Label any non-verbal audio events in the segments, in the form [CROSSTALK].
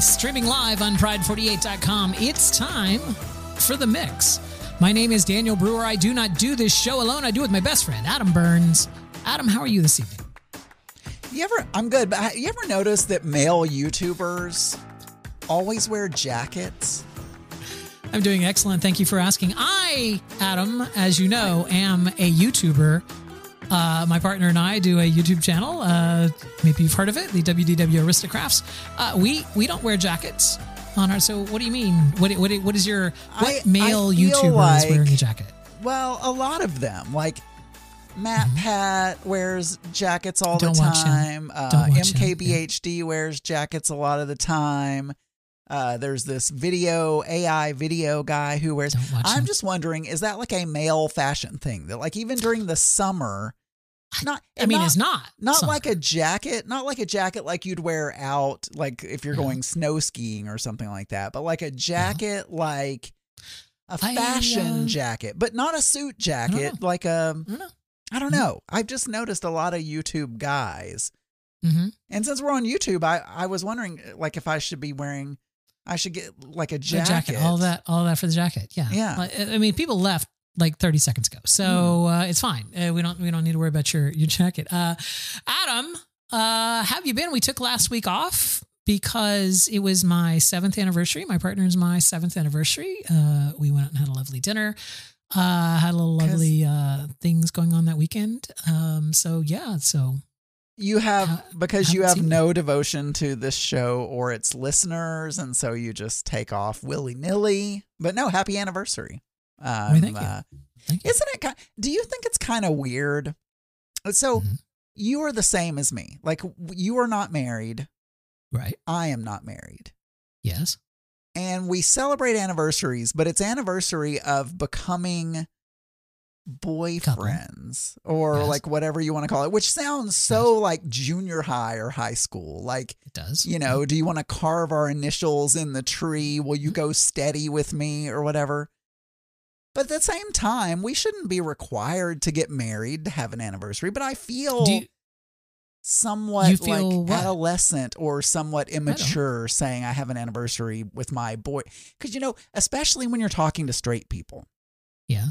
streaming live on pride48.com. It's time for the mix. My name is Daniel Brewer. I do not do this show alone. I do it with my best friend, Adam Burns. Adam, how are you this evening? You ever? I'm good. But you ever notice that male YouTubers always wear jackets? I'm doing excellent. Thank you for asking. I, Adam, as you know, am a YouTuber. Uh, my partner and I do a YouTube channel. Uh, maybe you've heard of it, the WDW Aristocrats. Uh, we we don't wear jackets on our. So what do you mean? What what what is your what I- male I YouTuber like- is wearing a jacket? Well, a lot of them, like MatPat wears jackets all Mm-hmm. Don't the time. Uh, Don't watch him, MKBHD wears jackets a lot of the time. Uh, there's this video AI video guy who wears. I'm him. just wondering, is that like a male fashion thing that, like, even during the summer, not? I mean, not, it's not not summer. like a jacket, not like a jacket like you'd wear out, like if you're Yeah. going snow skiing or something like that, but like a jacket, like a fashion uh, jacket, but not a suit jacket, like a. I don't know. I don't Mhm. know. I've just noticed a lot of YouTube guys, hmm and since we're on YouTube, I I was wondering like if I should be wearing, I should get like a jacket. jacket. all that, all that for the jacket. Yeah, Yeah. I mean, people left like 30 seconds ago, so uh, it's fine. Uh, we don't we don't need to worry about your your jacket. Uh, Adam, uh, have you been? We took last week off because it was my seventh anniversary. My partner's my seventh anniversary. Uh, we went out and had a lovely dinner. Uh, had a little lovely uh, things going on that weekend. Um, so yeah, so You have Ha- because you have no devotion to this show or its listeners, and so you just take off willy nilly. But no, happy anniversary. Um, thank you. uh, Thank you. isn't it? Do you think it's kind of weird? So Mhm. you are the same as me. Like you are not married. right, I am not married. yes, and we celebrate anniversaries, but it's anniversary of becoming boyfriends or Yes. like whatever you want to call it, which sounds so like junior high or high school. Like, it does. you know, do you want to carve our initials in the tree? Will you go steady with me or whatever? But at the same time, we shouldn't be required to get married to have an anniversary. But I feel you, somewhat feel like what? adolescent or somewhat immature saying I have an anniversary with my boy. Because, you know, especially when you're talking to straight people, yeah,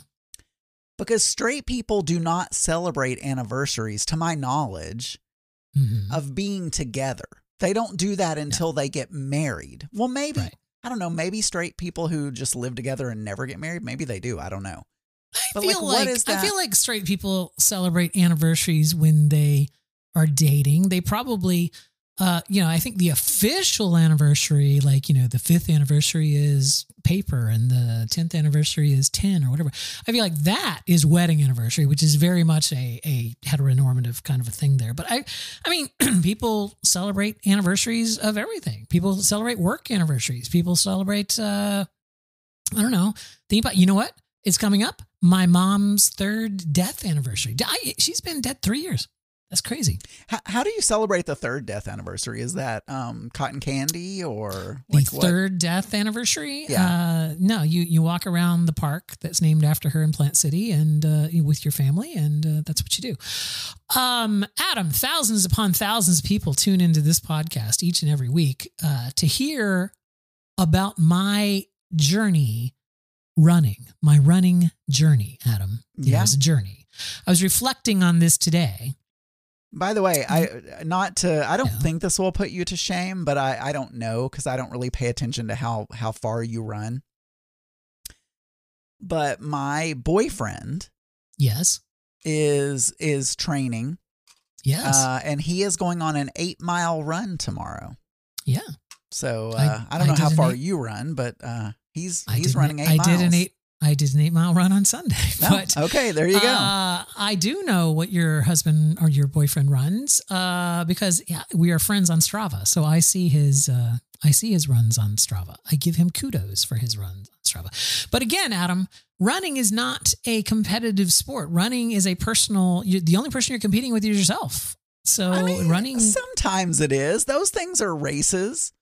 because straight people do not celebrate anniversaries, to my knowledge, Mhm. of being together. They don't do that until they get married. Well, maybe, Right. I don't know, maybe straight people who just live together and never get married, maybe they do. I don't know. I But, feel like, like, what is I feel like straight people celebrate anniversaries when they are dating. They probably, uh, you know, I think the official anniversary, like you know, the fifth anniversary is paper, and the tenth anniversary is ten or whatever. I feel like that is wedding anniversary, which is very much a a heteronormative kind of a thing there. But I, I mean, [CLEARS THROAT] people celebrate anniversaries of everything. People celebrate work anniversaries. People celebrate. uh I don't know. Think about you know what? It's coming up. My mom's third death anniversary. I, she's been dead three years. That's crazy. How, how do you celebrate the third death anniversary? Is that um, cotton candy or The like what? third death anniversary. Yeah. Uh, no, you you walk around the park that's named after her in Plant City, and uh, with your family, and uh, that's what you do. Um, Adam, thousands upon thousands of people tune into this podcast each and every week uh, to hear about my journey running, my running journey. Adam, Yeah. it's a journey. I was reflecting on this today. By the way, I not to I don't think this will put you to shame, but I I don't know because I don't really pay attention to how how far you run. But my boyfriend Yes, is is training, yes, uh, and he is going on an eight mile run tomorrow. yeah. So I- uh, I, don't I know how far eight- you run, but uh, he's he's running eight I miles. did an eight. I did an eight mile run on Sunday. No, [LAUGHS] But okay, there you go. Uh, I do know what your husband or your boyfriend runs uh, because yeah, we are friends on Strava. So I see his uh, I see his runs on Strava. I give him kudos for his runs on Strava. But again, Adam, running is not a competitive sport. Running is a personal. You, the only person you're competing with is yourself. So I mean, running. Sometimes it is. Those things are races.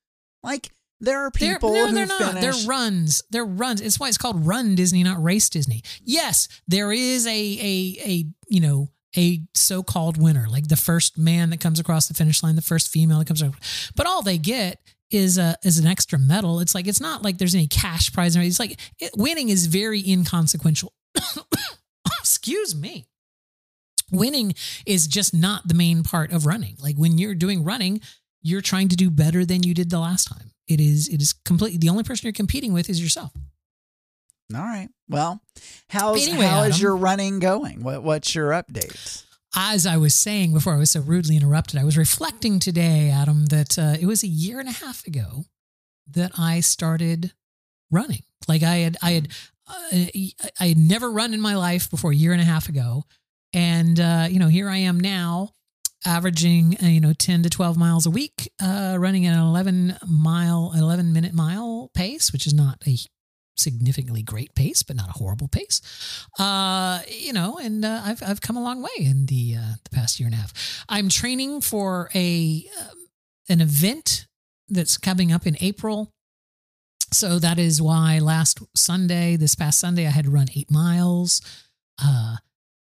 Like there are They're, people no, who they're not. finish. They're runs. They're runs. It's why it's called Run Disney, not Race Disney. Yes, there is a a a you know a so-called winner, like the first man that comes across the finish line, the first female that comes across. But all they get is a is an extra medal. It's like it's not like there's any cash prize or anything. It's like it, winning is very inconsequential. [COUGHS] Excuse me. Winning is just not the main part of running. Like when you're doing running, you're trying to do better than you did the last time. It is it is completely the only person you're competing with is yourself. All right. Well, how's Anyway, how is Adam. your running going? What what's your update? As I was saying before I was so rudely interrupted, I was reflecting today, Adam, that uh, it was a year and a half ago that I started running. Like I had, I had, uh, I had never run in my life before a year and a half ago, and uh, you know, here I am now, averaging uh, you know ten to twelve miles a week, uh, running at an eleven mile, eleven minute mile pace, which is not a significantly great pace, but not a horrible pace. Uh, you know, and uh, I've I've come a long way in the uh, the past year and a half. I'm training for a um, an event that's coming up in April. So that is why last Sunday, this past Sunday, I had to run eight miles. Uh,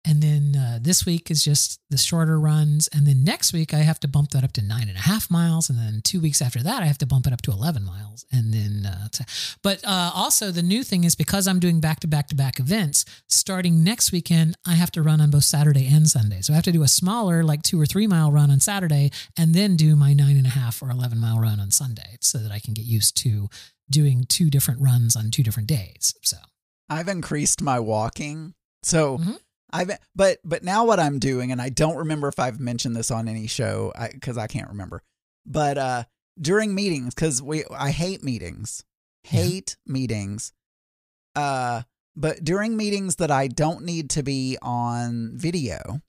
and then uh, this week is just the shorter runs. And then next week, I have to bump that up to nine and a half miles. And then two weeks after that, I have to bump it up to 11 miles. And then, uh, to, but uh, also the new thing is because I'm doing back to back to back events, starting next weekend, I have to run on both Saturday and Sunday. So I have to do a smaller, like two or three mile run on Saturday and then do my nine and a half or 11 mile run on Sunday so that I can get used to doing two different runs on two different days. So, I've increased my walking. So Mhm. I've but but now what I'm doing, and I don't remember if I've mentioned this on any show because I, can't remember. But uh during meetings, because we I hate meetings, Yeah. hate meetings. Uh, but during meetings that I don't need to be on video,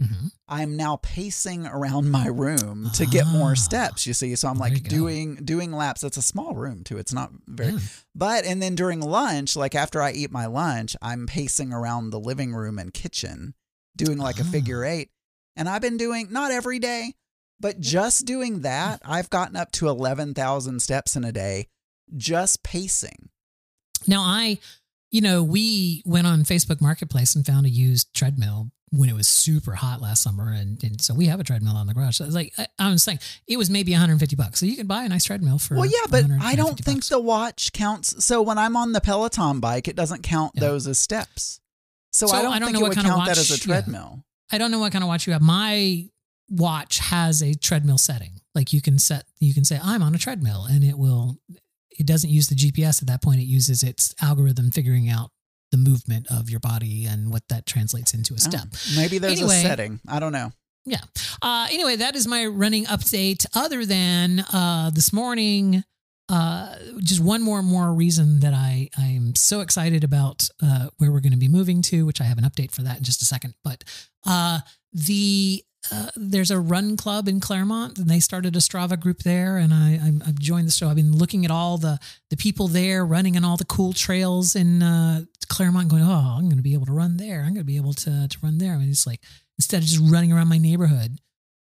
mhm. I'm now pacing around my room to get more Ah. steps. You see, so I'm like you go. doing doing laps. It's a small room too. It's not very Yeah. but and then during lunch, like after I eat my lunch, I'm pacing around the living room and kitchen doing like a Ah. figure eight. And I've been doing not every day, but just doing that, I've gotten up to 11,000 steps in a day just pacing. Now, I, you know, we went on Facebook Marketplace and found a used treadmill when it was super hot last summer, and, and so we have a treadmill on the garage. So it's like I, I was saying, it was maybe 150 bucks, so you can buy a nice treadmill for. well, yeah, but I don't 150 think bucks. the watch counts. So when I'm on the Peloton bike, it doesn't count Yeah. those as steps. So, So I don't I don't think know it what would kind of count that as a yeah. treadmill. I don't know what kind of watch you have. My watch has a treadmill setting. Like you can set, you can say I'm on a treadmill, and it will. It doesn't use the GPS at that point. It uses its algorithm figuring out the movement of your body and what that translates into a Oh, step. maybe there's Anyway. a setting. I don't know. Yeah. Uh, anyway, that is my running update. Other than uh, this morning, uh, just one more more reason that I I am so excited about uh, where we're going to be moving to, which I have an update for that in just a second. But uh, the uh, there's a run club in Clermont, and they started a Strava group there, and I I'm, I've joined the show. I've been looking at all the the people there running on all the cool trails in uh, Clermont, going, oh, I'm going to be able to run there. I'm going to be able to to run there. I mean, it's like instead of just running around my neighborhood.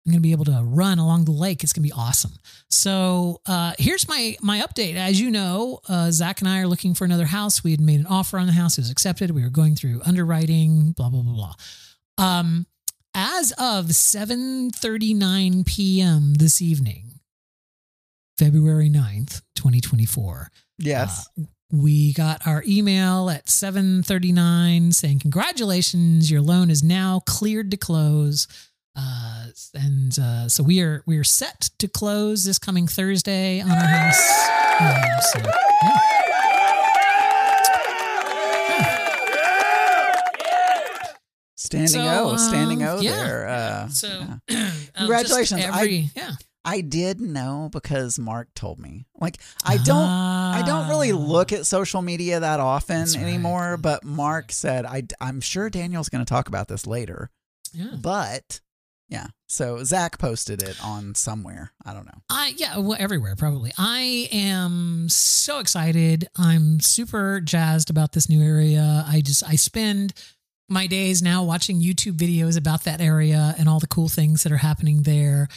I'm going to be able to run along the lake. It's going to be awesome. So uh, here's my my update. As you know, uh, Zach and I are looking for another house. We had made an offer on the house. It was accepted. We were going through underwriting. Blah blah blah blah. Um, as of 7:39 p.m. this evening, February 9th, 2024 Yes. we got our email at 7:39 saying congratulations your loan is now cleared to close uh, and uh, so we are we are set to close this coming Thursday on our house Um, so, yeah. Standing So, O, standing um, O yeah, there. Uh, so yeah. [CLEARS THROAT] um, Congratulations. I- yeah I did know because Mark told me. Like I don't I don't really Ah. look at social media that often That's right. anymore, but Mark said I I'm sure Daniel's going to talk about this later. yeah But yeah. So Zach posted it on somewhere. I don't know. I yeah, well, everywhere probably. I am so excited. I'm super jazzed about this new area. I just I spend my days now watching YouTube videos about that area and all the cool things that are happening there.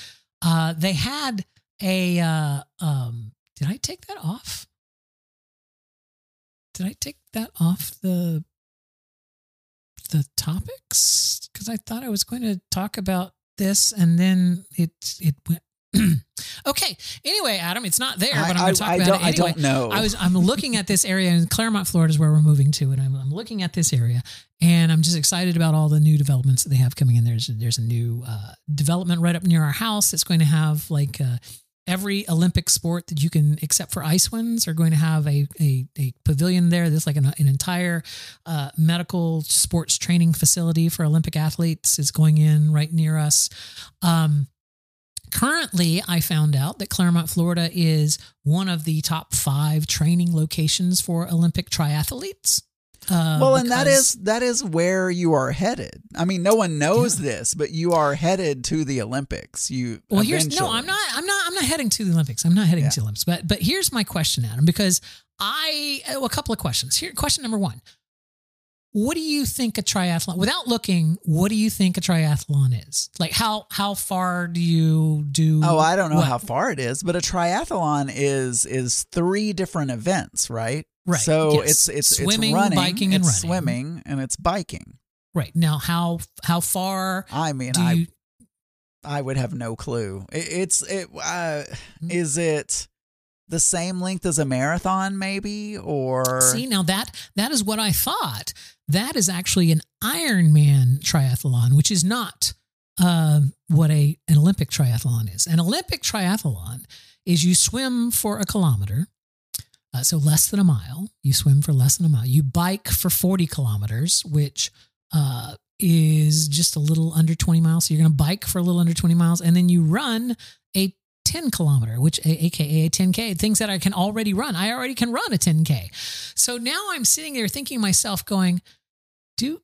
Uh, they had a uh, um, did I take that off? Did I take that off the the topics because I thought I was going to talk about this and then it it went. [CLEARS THROAT] okay. Anyway, Adam, it's not there, but I'm going to talk I, about it anyway. I don't know. I was I'm looking at this area in Clermont, Florida is where we're moving to, and I'm, I'm looking at this area, and I'm just excited about all the new developments that they have coming in. There's there's a new uh, development right up near our house. that's going to have like uh, every Olympic sport that you can, except for ice ones, are going to have a a, a pavilion there. There's like an, an entire uh, medical sports training facility for Olympic athletes is going in right near us. Um, currently i found out that clermont florida is one of the top five training locations for olympic triathletes. Uh, well, and that is that is where you are headed. I mean, no one knows this, but you are headed to the Olympics. You well here's no i'm not i'm not i'm not heading to the olympics. I'm not heading Yeah. to the olympics. But but here's my question adam because i well, a couple of questions. Here question number one what do you think a triathlon without looking what do you think a triathlon is like how how far do you do Oh, I don't know what? how far it is, but a triathlon is is three different events, right? Right, So yes. it's it's Swimming, it's running, biking, and it's running. swimming, and it's biking. right now how how far I mean, I you I would have no clue. It, it's it. Uh, Hmm. is it the same length as a marathon, maybe, or See, now that that is what I thought. That is actually an Ironman triathlon, which is not um, what a an Olympic triathlon is. An Olympic triathlon is you swim for a kilometer, uh, so less than a mile. You swim for less than a mile. You bike for forty kilometers, which uh, is just a little under twenty miles. So you're going to bike for a little under twenty miles, and then you run a 10 kilometer, which aka a 10K, things that I can already run. I already can run a 10K. So now I'm sitting there thinking myself, going, do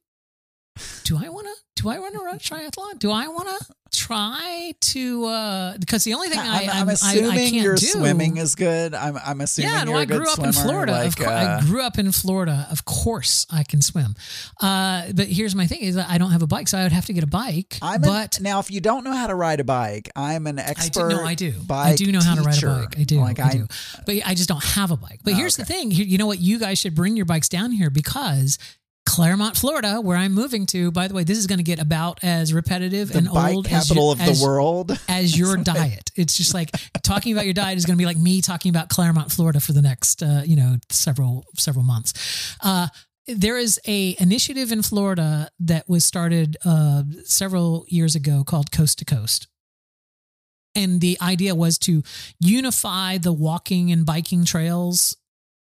do I want to do I want to run a triathlon? Do I want to try to uh because the only thing I, I'm, I'm, I'm I- assuming I, can't your do, swimming is good. I'm I'm assuming yeah, no, you're a I grew up swimmer. in Florida. Like, of course, uh, I grew up in Florida. Of course, I can swim. Uh, but here's my thing: is that I don't have a bike, so I would have to get a bike. I'm an- but now, if you don't know how to ride a bike, I'm an I do expert. know I do. I do know how to ride a bike. I do. Like I do. But I just don't have a bike. But Oh, here's the thing. You know what? You guys should bring your bikes down here because Clermont, Florida, where I'm moving to. By the way, this is going to get about as repetitive the and old as capital you- of as- the world. [LAUGHS] as your diet. It's just like talking about your diet is going to be like me talking about Clermont, Florida for the next, uh, you know, several several months. Uh, there is a initiative in Florida that was started uh, several years ago called Coast to Coast. And the idea was to unify the walking and biking trails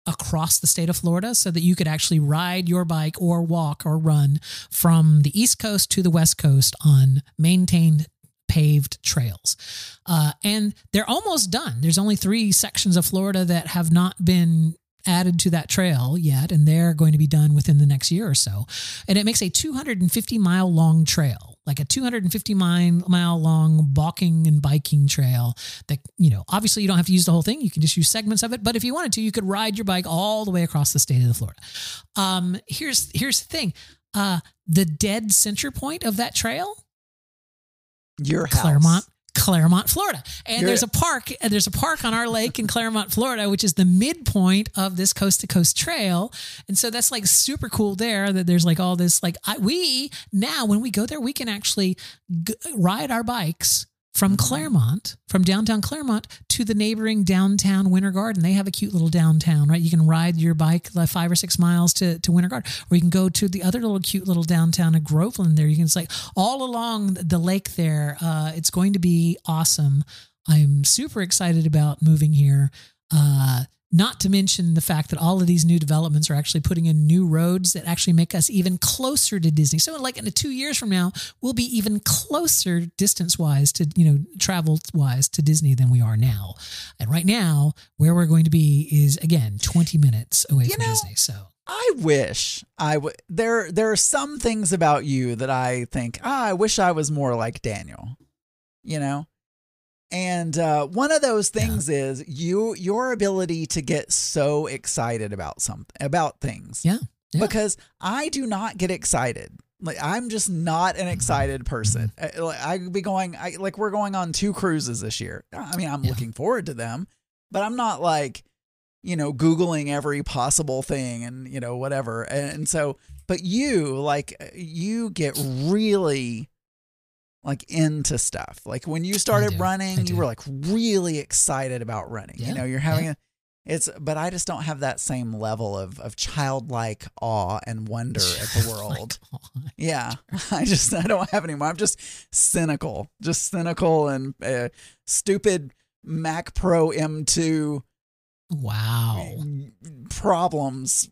across the state of Florida so that you could actually ride your bike or walk or run from the East Coast to the West Coast on maintained paved trails. Uh, and they're almost done. There's only three sections of Florida that have not been added to that trail yet, and they're going to be done within the next year or so. And it makes a 250 mile long trail, like a 250 mile, mile long walking and biking trail that, you know, obviously you don't have to use the whole thing. You can just use segments of it. But if you wanted to, you could ride your bike all the way across the state of Florida. Um, here's, here's the thing. Uh, the dead center point of that trail Your house. Clermont, Clermont, Florida. And You're- there's a park, and there's a park on our lake in Clermont, Florida, which is the midpoint of this coast to coast trail. And so that's like super cool there that there's like all this like I, we now when we go there we can actually g- ride our bikes from Clermont, from downtown Clermont to the neighboring downtown Winter Garden. They have a cute little downtown, right? You can ride your bike like five or six miles to, to Winter Garden, or you can go to the other little cute little downtown of Groveland there. You can, it's like all along the lake there. Uh, it's going to be awesome. I'm super excited about moving here. Uh, not to mention the fact that all of these new developments are actually putting in new roads that actually make us even closer to Disney. So, like in the two years from now, we'll be even closer distance wise to, you know, travel wise to Disney than we are now. And right now, where we're going to be is again 20 minutes away You from know, Disney. So, I wish I would. There, there are some things about you that I think. Ah, I wish I was more like Daniel. You know, and uh, one of those things is you your ability to get so excited about something about things. Yeah, yeah. Because I do not get excited. Like I'm just not an excited person. Mm-hmm. I, like, I could be going. I, like we're going on two cruises this year. I mean, I'm Yeah. looking forward to them, but I'm not like you know, Googling every possible thing and, you know, whatever. And, and so But you like you get really like into stuff. Like when you started running, you were like really excited about running. Yeah, You know, you're having yeah. a it's but I just don't have that same level of of childlike awe and wonder at the world. [LAUGHS] Like, Yeah, [LAUGHS] I just I don't have anymore. I'm just cynical, just cynical and uh, stupid Mac Pro M2 wow. problems.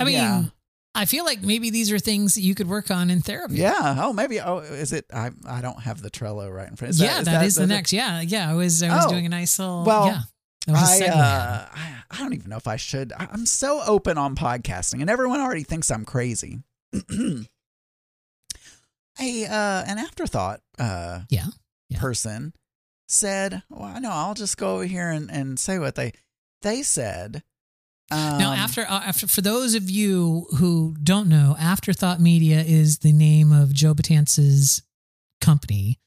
I mean, yeah. I feel like maybe these are things that you could work on in therapy. yeah. Oh, maybe. Oh, is it? I I don't have the Trello right in front. Is yeah, is that is the is it- next. Yeah, yeah. I was I was Oh. doing a nice little. Well, yeah, that I, uh, I I don't even know if I should. I- I'm so open on podcasting, and everyone already thinks I'm crazy. [CLEARS THROAT] a uh, an afterthought uh, Yeah, yeah. person said, "Well, no, I'll just go over here and, and say what they they said." Um, now, after uh, after for those of you who don't know, Afterthought Media is the name of Joe Batance's company.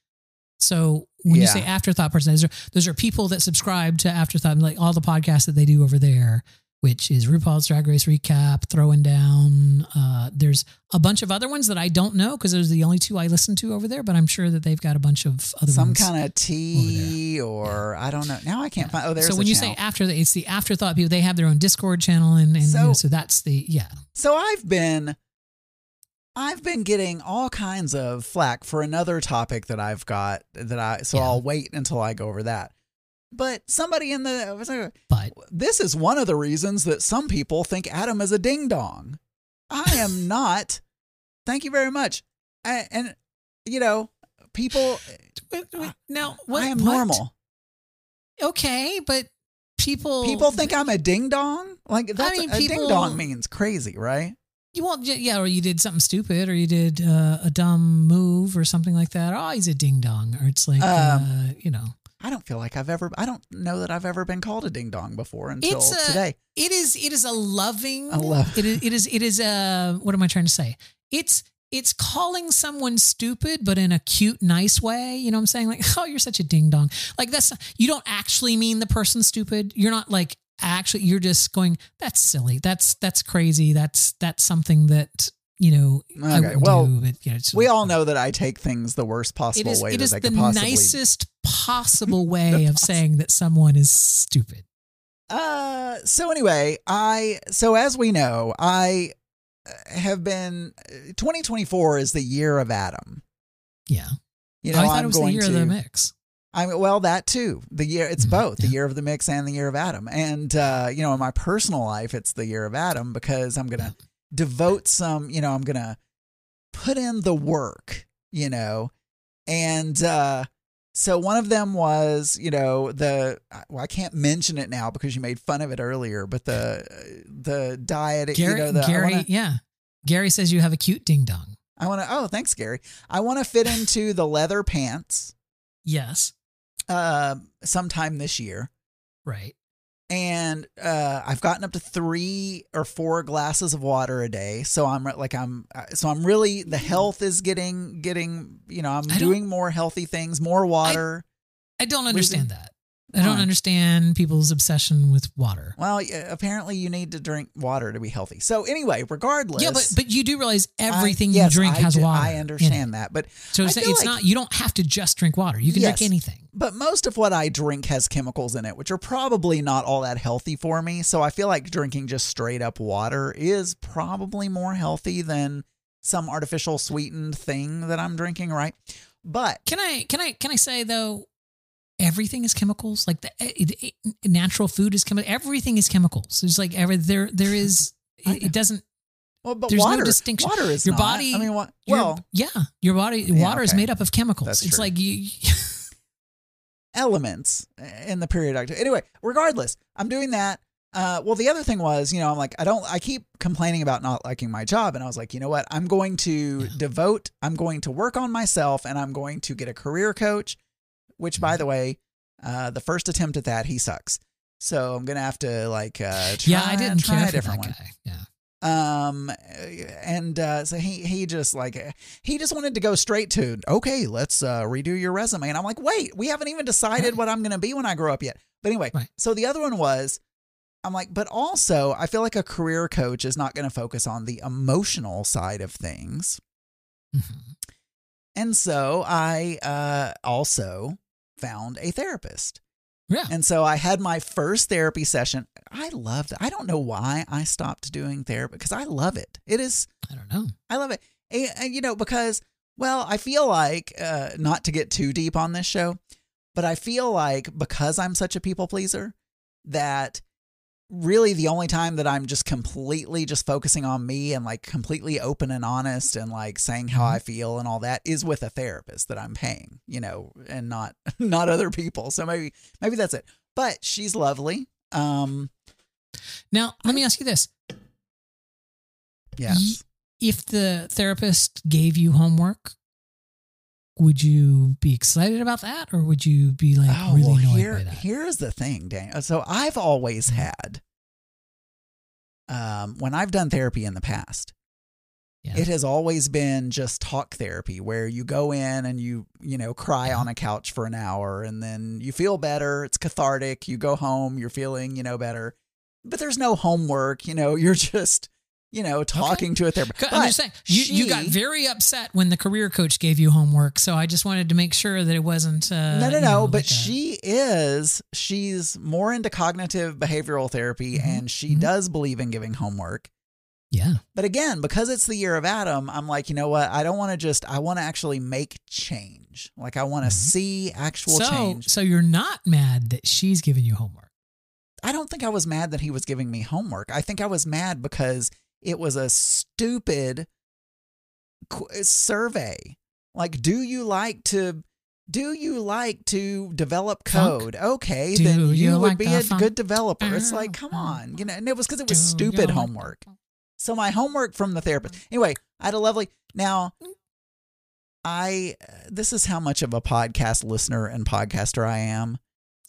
So when you say Afterthought person, those are those are people that subscribe to Afterthought, and like all the podcasts that they do over there, which is RuPaul's Drag Race recap, Throwing Down. Uh, there's a bunch of other ones that I don't know because those are the only two I listen to over there. But I'm sure that they've got a bunch of other some ones. kind of tea or I don't know. Now I can't find. Oh, there's so the when you channel. say after, it's the afterthought people. They have their own Discord channel, and, and you know, So- so that's the yeah. So I've been I've been getting all kinds of flack for another topic that I've got that I so Yeah. I'll wait until I go over that. But somebody in the But this is one of the reasons that some people think Adam is a ding dong. I am [LAUGHS] not. Thank you very much. I, and you know, people now what? I am what? normal. Okay, but people People think I'm a ding dong. Like that's mean, a ding dong means crazy, right? you won't. Yeah, or you did something stupid, or you did uh, a dumb move, or something like that. Oh, he's a ding dong, or it's like uh, Um, you know. I don't feel like I've ever I don't know that I've ever been called a ding dong before until It's a- today. It is. It is a loving. A love- It is. It is. It is. Uh, what am I trying to say? It's. It's calling someone stupid, but in a cute, nice way. You know what I'm saying? Like, [LAUGHS] oh, you're such a ding dong. Like that's. You don't actually mean the person stupid. You're not like actually. You're just going. That's silly. That's that's crazy. That's that's something that you know. Okay, well, do, but, you know, We all know that I take things the worst possible is. way It is the possibly. nicest possible [LAUGHS] way of saying that someone is stupid. Uh, so anyway, I so as we know, I uh, have been. 2024 is the year of Adam. Yeah. You know, I thought I'm it was the year to. of the mix. I mean, well, that too. The year it's Mhm, both the year of the mix and the year of Adam. And uh, you know, in my personal life, it's the year of Adam because I'm gonna devote some. You know, I'm gonna put in the work. You know, and uh, so one of them was, you know, the well, I can't mention it now because you made fun of it earlier, but the the diet. Gary, you know, the, Gary, wanna- yeah. Gary says you have a cute ding dong. I want to. Oh, thanks, Gary. I want to fit into the leather pants Yes. uh, sometime this year. Right. And uh, I've gotten up to three or four glasses of water a day. So I'm like I'm uh, so I'm really the health is getting getting you know I'm I doing more healthy things, more water. I don't understand that. I don't understand people's obsession with water. well, yeah, apparently you need to drink water to be healthy. So anyway, regardless, Yeah, but but you do realize I- everything yes, you drink I has do- water. I understand that, but So I it's, it's like- not you don't have to just drink water. You can Yes. drink anything. but most of what I drink has chemicals in it, which are probably not all that healthy for me. So I feel like drinking just straight up water is probably more healthy than some artificial sweetened thing that I'm drinking, right? But Can I can I can I say though everything is chemicals like the it, it- natural food is chemical everything is chemicals there's like every there there [LAUGHS] is it, it doesn't well, but There's no water, distinction. Water is Your not. body- I mean, what? your- Well, yeah your body Yeah, water is made up of chemicals That's it's true. like you [LAUGHS] elements in the periodic. Anyway, regardless, I'm doing that. Uh, well, the other thing was, you know, I'm like, I don't, I keep complaining about not liking my job. And I was like, you know what? I'm going to Yeah. devote, I'm going to work on myself and I'm going to get a career coach, which, Mm-hmm. by the way, uh, the first attempt at that, he sucks. So I'm going to have to like, uh, [LAUGHS] try, yeah i didn't try a different one. guy yeah Um, and uh, so he he just like he just wanted to go straight to okay, let's uh, redo your resume, and I'm like, wait, we haven't even decided what I'm going to be when I grow up yet. But anyway, Right. so the other one was I'm like, but also, I feel like a career coach is not going to focus on the emotional side of things. Mhm. And so I uh, also found a therapist. Yeah. And so I had my first therapy session. I loved it. I don't know why I stopped doing therapy because I love it. It is, I don't know. I love it. And, and, you know, because, well, I feel like, uh, not to get too deep on this show, but I feel like because I'm such a people pleaser, that really the only time that I'm just completely just focusing on me and like completely open and honest and like saying how Mhm. I feel and all that is with a therapist that I'm paying, you know, and not [LAUGHS] not other people. So maybe maybe that's it. But she's lovely. Um Now, let me ask you this. yes. If the therapist gave you homework, would you be excited about that or would you be like oh, really well, annoyed here by that? here's the thing, Daniel. So I've always Mhm. had um when I've done therapy in the past, Yeah. it has always been just talk therapy where you go in and you you know cry Yeah. on a couch for an hour and then you feel better it's cathartic you go home you're feeling you know better but there's no homework you know [LAUGHS] you're just you know talking to a therapist I'm But just saying, you, you got very upset when the career coach gave you homework. So I just wanted to make sure that it wasn't. Uh, no no you no know, but like a- she is she's more into cognitive behavioral therapy Mhm, and she mhm. does believe in giving homework yeah. But again, because it's the year of Adam, I'm like, you know what? I don't want to just, I want to actually make change. Like, I want to Mhm. see actual So, change. so you're not mad that she's giving you homework. I don't think I was mad that he was giving me homework. I think I was mad because it was a stupid uh, survey. Like, do you like to. Do you like to develop Funk? code? Okay, Do then you, you would like be a funk? good developer. It's like, uh-huh. come on, you know. And it was because it was Do stupid like- homework. So my homework from the therapist. Mm-hmm. Anyway, I had a lovely. Now, mm. I uh, this is how much of a podcast listener and podcaster I am.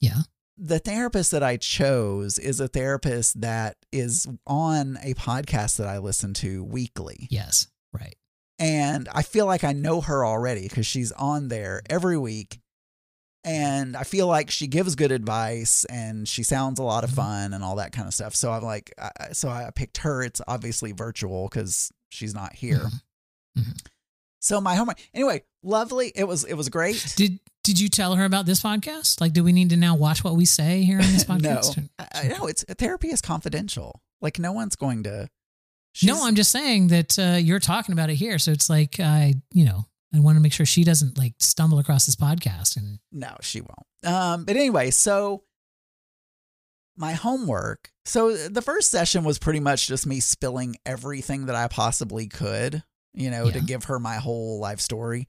Yeah. The therapist that I chose is a therapist that is on a podcast that I listen to weekly. Yes. Right. And I feel like I know her already because she's on there every week. And I feel like she gives good advice and she sounds a lot of Mhm. fun and all that kind of stuff. So I'm like, I, so I picked her. It's obviously virtual because she's not here. Mhm. Mhm. So my homework, anyway, lovely. It was, it was great. Did Did you tell her about this podcast? Like, do we need to now watch what we say here on this [LAUGHS] podcast? no, I know it's therapy is confidential. Like no one's going to. no, I'm just saying that uh, you're talking about it here, so it's like I, you know, I want to make sure she doesn't like stumble across this podcast and No, she won't. Um, but anyway, so my homework. So the first session was pretty much just me spilling everything that I possibly could, you know, to give her my whole life story.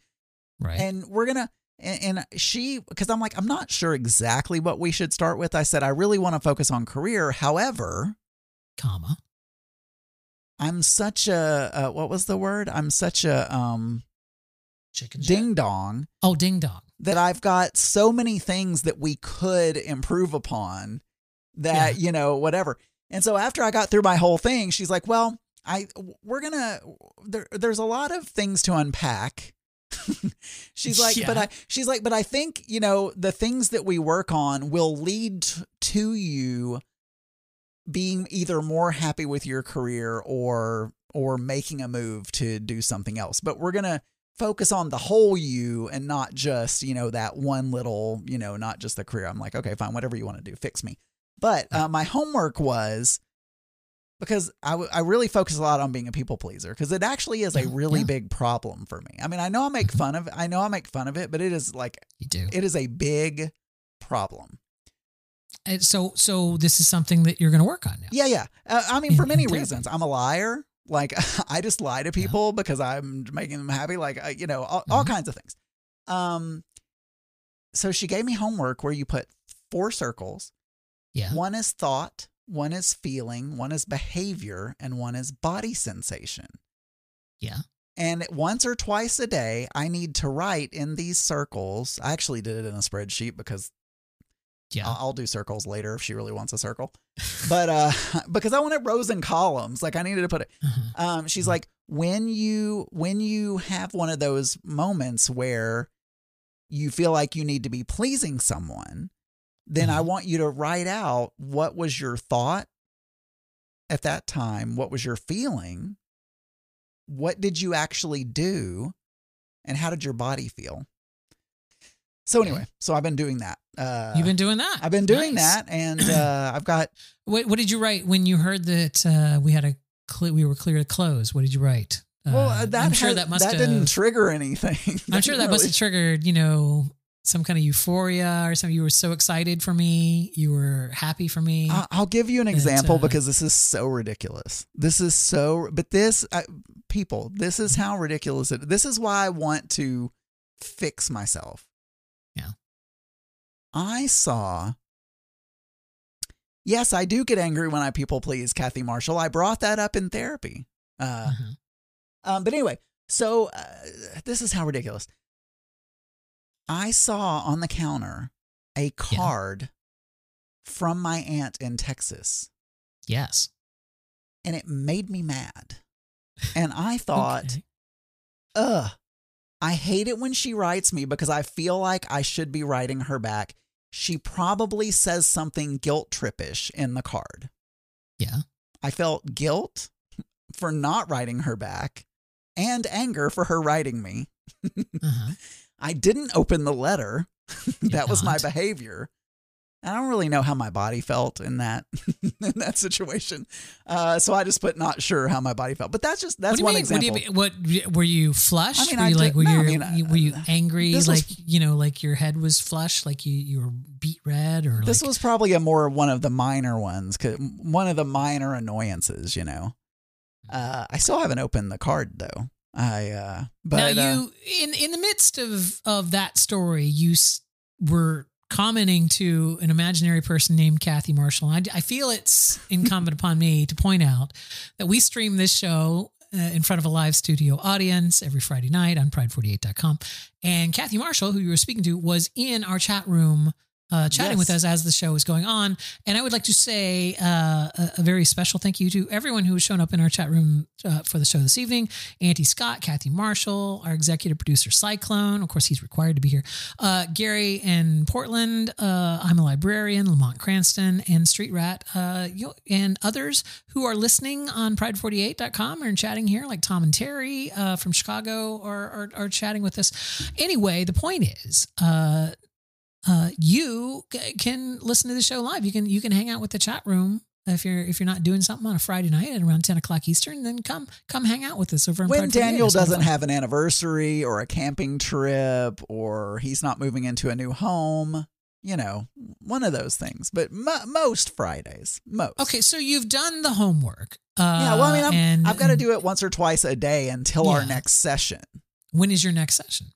right. And we're gonna and, and she because I'm like, I'm not sure exactly what we should start with. I said I really want to focus on career. However, comma. I'm such a uh, what was the word? I'm such a um Chicken ding dong Oh, ding dong. that I've got so many things that we could improve upon that, Yeah. you know, whatever. And so after I got through my whole thing, she's like, "Well, I we're going to there there's a lot of things to unpack." [LAUGHS] she's like, "But I she's like, "But I think, you know, the things that we work on will lead to you being either more happy with your career or or making a move to do something else. But we're going to focus on the whole you and not just, you know, that one little, you know, not just the career. I'm like, okay, fine, whatever you want to do, fix me. But uh, my homework was because I, w- I really focus a lot on being a people pleaser because it actually is a really yeah. big problem for me. I mean, I know I make fun of I know I make fun of it, but it is like You do. it is a big problem. And so, so this is something that you're going to work on now. Yeah, yeah. Uh, I mean, for many reasons. I'm a liar. Like, [LAUGHS] I just lie to people because I'm making them happy. Like, uh, you know, all, all Mhm. kinds of things. Um, so she gave me homework where you put four circles. Yeah. One is thought, one is feeling, one is behavior, and one is body sensation. Yeah. And once or twice a day, I need to write in these circles. I actually did it in a spreadsheet because Yeah. I'll, I'll do circles later if she really wants a circle. [LAUGHS] But uh [LAUGHS] because I wanted rows and columns, like I needed to put it. Uh-huh. Um she's Mhm. like when you when you have one of those moments where you feel like you need to be pleasing someone, then I Mhm. want you to write out what was your thought, at that time? What was your feeling? What did you actually do? And how did your body feel? So anyway, so I've been doing that. Uh, You've been doing that. I've been doing Nice. that, and [CLEARS THROAT] uh, I've got What, what did you write when you heard that uh, we had a cle we were clear to close? What did you write? well, Uh, that I'm sure that must that have. didn't trigger anything. [LAUGHS] I'm sure that must have triggered, you know, some kind of euphoria or something. You were so excited for me. You were happy for me. I- I'll give you an example uh, because this is so ridiculous. This is so, but this, uh, people, this is how ridiculous it. This is why I want to fix myself. Yeah. I saw. Yes, I do get angry when I people please, Kathy Marshall. I brought that up in therapy. Uh, Uh-huh. um, but anyway, so uh, this is how ridiculous. I saw on the counter a card from my aunt in Texas, Yes. and it made me mad. And I [LAUGHS] thought, Okay. ugh, I hate it when she writes me because I feel like I should be writing her back. She probably says something guilt trippish in the card. Yeah. I felt guilt for not writing her back and anger for her writing me. [LAUGHS] Uh-huh. I didn't open the letter. [LAUGHS] that was my behavior. I don't really know how my body felt in that [LAUGHS] in that situation. Uh, so I just put not sure how my body felt. But that's just that's what one mean? example. What you? What were you flushed? I mean, were I you ju- like were no, I you, mean, uh, were you angry? Like was- you know, like your head was flushed, like you you were beet red, or this like, was probably a more one of the minor ones, cause one of the minor annoyances. You know, uh, I still haven't opened the card though. I uh, but now uh, you in in the midst of of that story, you s- were commenting to an imaginary person named Kathy Marshall. I, I feel it's [LAUGHS] incumbent upon me to point out that we stream this show. Uh, in front of a live studio audience every Friday night on pride48.com. And Kathy Marshall, who you were speaking to, was in our chat room uh, chatting Yes. with us as the show was going on. And I would like to say uh, a, a very special thank you to everyone who has shown up in our chat room uh, for the show this evening. Auntie Scott, Kathy Marshall, our executive producer Cyclone. Of course, he's required to be here. Uh, Gary in Portland. Uh, I'm a librarian, Lamont Cranston, and Street Rat, uh, and others who are listening on Pride48.com and chatting here, like Tom and Terry uh, from Chicago, are, are are chatting with us. Anyway, the point is. Uh, you c- can listen to the show live. You can you can hang out with the chat room if you're if you're not doing something on a Friday night at around ten o'clock Eastern. Then come come hang out with us over when Pride 48. Daniel It's a lot of doesn't have an anniversary or a camping trip or he's not moving into a new home, you know, one of those things. But mo- most Fridays, most. Okay, so you've done the homework. Uh, Yeah, well, I mean, I'm, and, I've got to do it once or twice a day until our next session, When is your next session?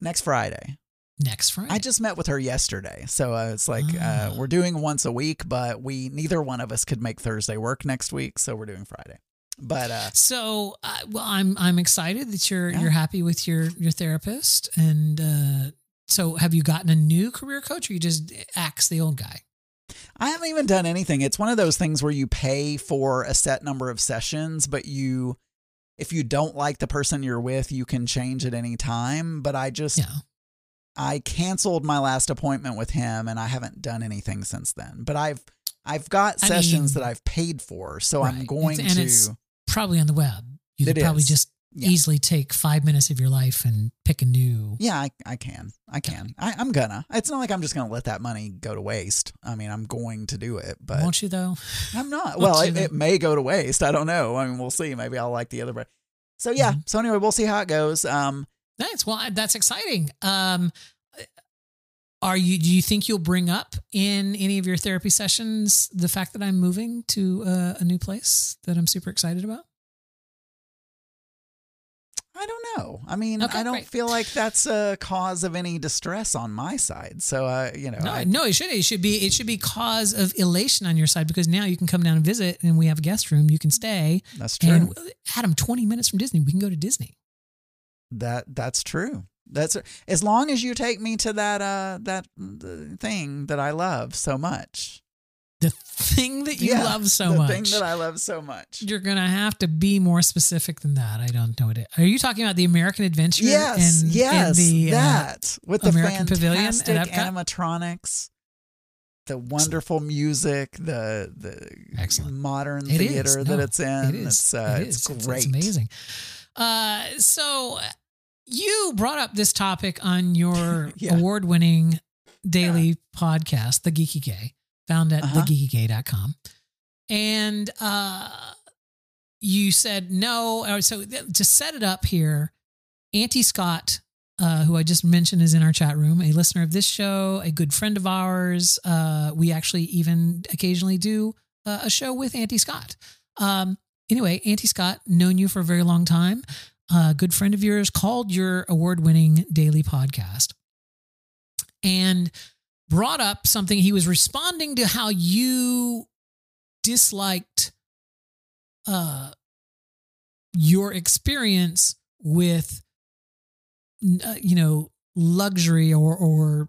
next Friday. Next Friday. I just met with her yesterday, so uh, it's like uh, Ah. we're doing once a week, but we neither one of us could make Thursday work next week, so we're doing Friday. But uh, so uh, well, I'm I'm excited that you're Yeah. you're happy with your your therapist. And uh, so, have you gotten a new career coach, or you just axe the old guy? I haven't even done anything. It's one of those things where you pay for a set number of sessions, but you, if you don't like the person you're with, you can change at any time. But I just, Yeah. I canceled my last appointment with him, and I haven't done anything since then. But I've, I've got I sessions mean- that I've paid for, so I'm going It's- and to. it's- Probably on the web. You could probably is. just Yeah. easily take five minutes of your life and pick a new. Yeah, I, I can. I can. I, I'm gonna. It's not like I'm just gonna let that money go to waste. I mean, I'm going to do it, but Won't you though? I'm not. [LAUGHS] Well, it, it may go to waste. I don't know. I mean, we'll see. Maybe I'll like the other. But so yeah. Mhm. So anyway, we'll see how it goes. Um, Nice. Well, that's exciting. Um, are you? Do you think you'll bring up in any of your therapy sessions the fact that I'm moving to uh, a new place that I'm super excited about? I don't know. I mean, Okay, I don't great. feel like that's a cause of any distress on my side. So, uh, you know, No, I, no, it should. It should be. It should be cause of elation on your side because now you can come down and visit, and we have a guest room. You can stay. that's true. And Adam, twenty minutes from Disney, we can go to Disney. That that's true. That's as long as you take me to that uh that uh, thing that I love so much. The thing that you Yeah, love so the much. The thing that I love so much. You're gonna have to be more specific than that. I don't know what it. Are you talking about the American Adventure? Yes, and, yes, and the, uh, that with the American Pavilion fantastic animatronics. the wonderful music, the the Excellent. modern It theater is. that it's in. It is. It's uh, It it's is. great. It's, amazing. Uh, so you brought up this topic on your [LAUGHS] Yeah. award-winning daily podcast, The Geeky Gay, found at Uh-huh. thegeekygay.com. And uh, you said no. So to set it up here, Auntie Scott, uh, who I just mentioned is in our chat room, a listener of this show, a good friend of ours. Uh, we actually even occasionally do uh, a show with Auntie Scott. Um, anyway, Auntie Scott, known you for a very long time, a good friend of yours, called your award winning daily podcast and brought up something. He was responding to how you disliked uh, your experience with, uh, you know, luxury or, or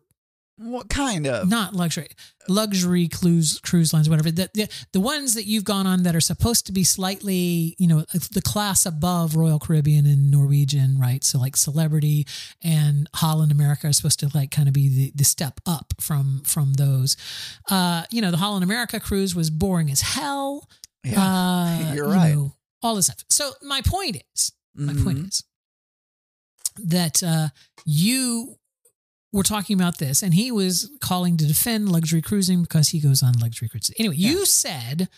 What kind of? not luxury luxury cruise cruise lines whatever the, the the ones that you've gone on that are supposed to be slightly you know the class above royal caribbean and norwegian right so like celebrity and holland america are supposed to like kind of be the, the step up from from those uh you know the holland america cruise was boring as hell Yeah, uh, you're you right. know, all this stuff so my point is my point Mhm. is that uh, you were talking about this, and he was calling to defend luxury cruising because he goes on luxury cruises. Anyway, you said,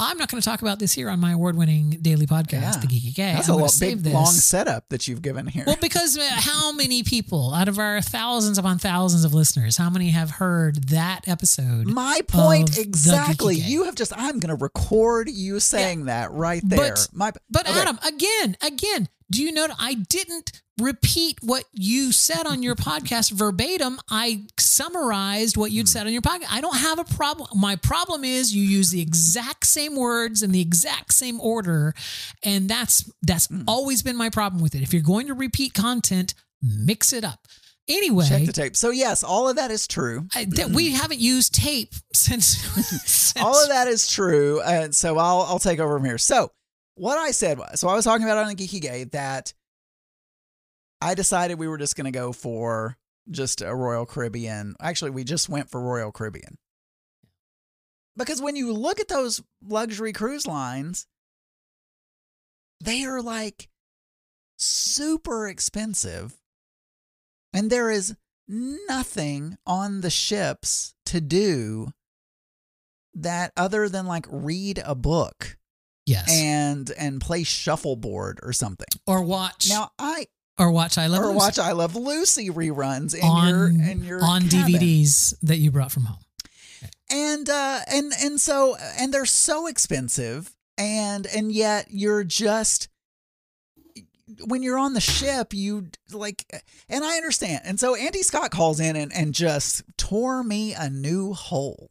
I'm not going to talk about this here on my award winning daily podcast, Yeah. The Geeky Gay. That's I'm a gonna lo- save big this. long setup that you've given here. Well, because uh, how many people out of our thousands upon thousands of listeners, how many have heard that episode? My point exactly. You have just. I'm going to record you saying that right there. But- My, But okay. Adam, again, again, do you know I didn't repeat what you said on your podcast verbatim? I summarized what Hmm. you'd said on your podcast. I don't have a problem. My problem is you use the exact same words in the exact same order, and that's that's Hmm. always been my problem with it. If you're going to repeat content, mix it up. Anyway, check the tape. So yes, all of that is true. I, that we haven't used tape since, [LAUGHS] since all of that is true. And so I'll I'll take over from here. So what I said was, so I was talking about on the Geeky Gay that I decided we were just going to go for just a Royal Caribbean. Actually, we just went for Royal Caribbean. Because when you look at those luxury cruise lines, they are like super expensive. And there is nothing on the ships to do that other than like read a book yes, and and play shuffleboard or something. or watch Now I or watch I Love or Lucy. watch I Love Lucy reruns in on your in your on cabin. DVDs that you brought from home. and uh and and so and they're so expensive and and yet you're just when you're on the ship you like and i understand and so auntie scott calls in and, and just tore me a new hole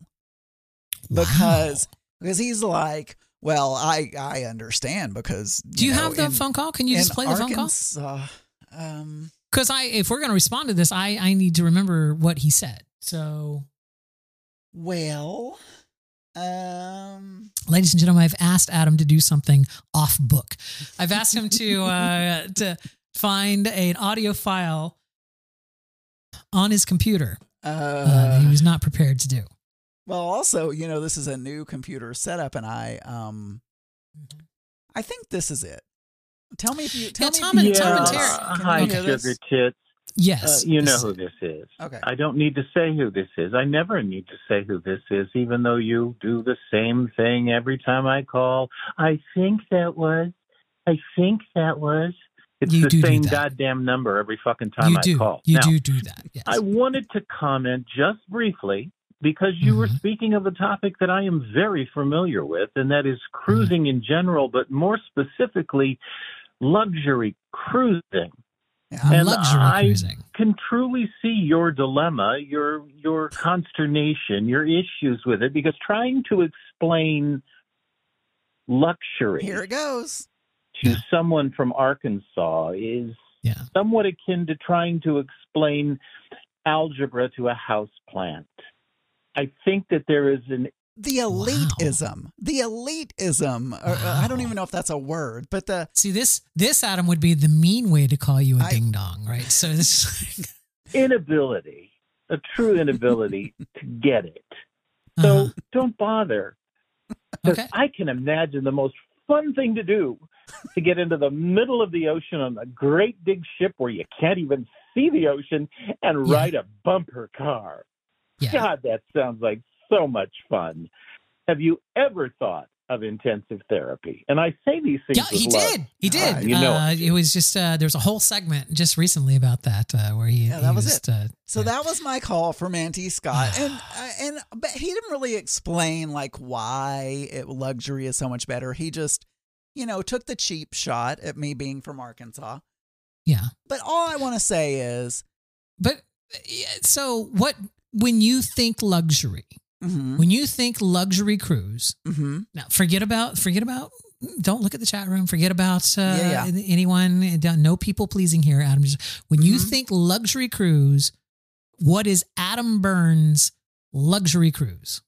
because because he's like well i i understand because do you know, have the in- phone call? Can you just play the phone call? Um Because I, if we're going to respond to this, I I need to remember what he said. So, well um ladies and gentlemen, I've asked Adam to do something off book. I've asked him to [LAUGHS] uh, to find an audio file on his computer uh, uh, he was not prepared to do. Well, also, you know, this is a new computer setup, and I, um, I think this is it. Tell me if you tell Yeah, me. Tom if and- you Tom hear and. Terry. Can you hi, sugar this? tits. Uh, Yes, you know who this is. Okay. I don't need to say who this is. I never need to say who this is, even though you do the same thing every time I call. I think that was. I think that was. It's You the do do same that. goddamn number every fucking time you I do. call. You now, do do that. Yes. I wanted to comment just briefly because you were Mhm. speaking of a topic that I am very familiar with, and that is cruising in general, but more specifically, luxury cruising. Yeah. and luxury I- cruising. Can truly see your dilemma, your your consternation, your issues with it, because trying to explain luxury Here it goes. to Yeah. someone from Arkansas is Yeah. somewhat akin to trying to explain algebra to a house plant. I think that there is an The Wow. elitism. The elitism. or, uh, I don't even know if that's a word, but the See this this Adam would be the mean way to call you a I- ding dong, right? So this is like, [LAUGHS] inability, a true inability [LAUGHS] to get it. So Uh-huh. don't bother. Because Okay. I can imagine the most fun thing to do to get into the middle of the ocean on a great big ship where you can't even see the ocean and Yeah. ride a bumper car. Yeah. God, that sounds like so much fun. Have you ever thought of intensive therapy? And I say these things. Yeah, he love. did. He did. Ah, you know uh, it. it was just uh, there was a whole segment just recently about that uh, where he. Yeah, that he was just, it. Uh, So yeah. that was my call from Auntie Scott, and [SIGHS] uh, and but he didn't really explain like why it, luxury is so much better. He just, you know, took the cheap shot at me being from Arkansas. yeah. But all I want to say is, But yeah, so what? When you think luxury, mm-hmm, when you think luxury cruise, mm-hmm, now forget about forget about. Don't look at the chat room. Forget about uh, Yeah, anyone. No people pleasing here, Adam. Just- When you Mhm. think luxury cruise, what is Adam Burns' luxury cruise?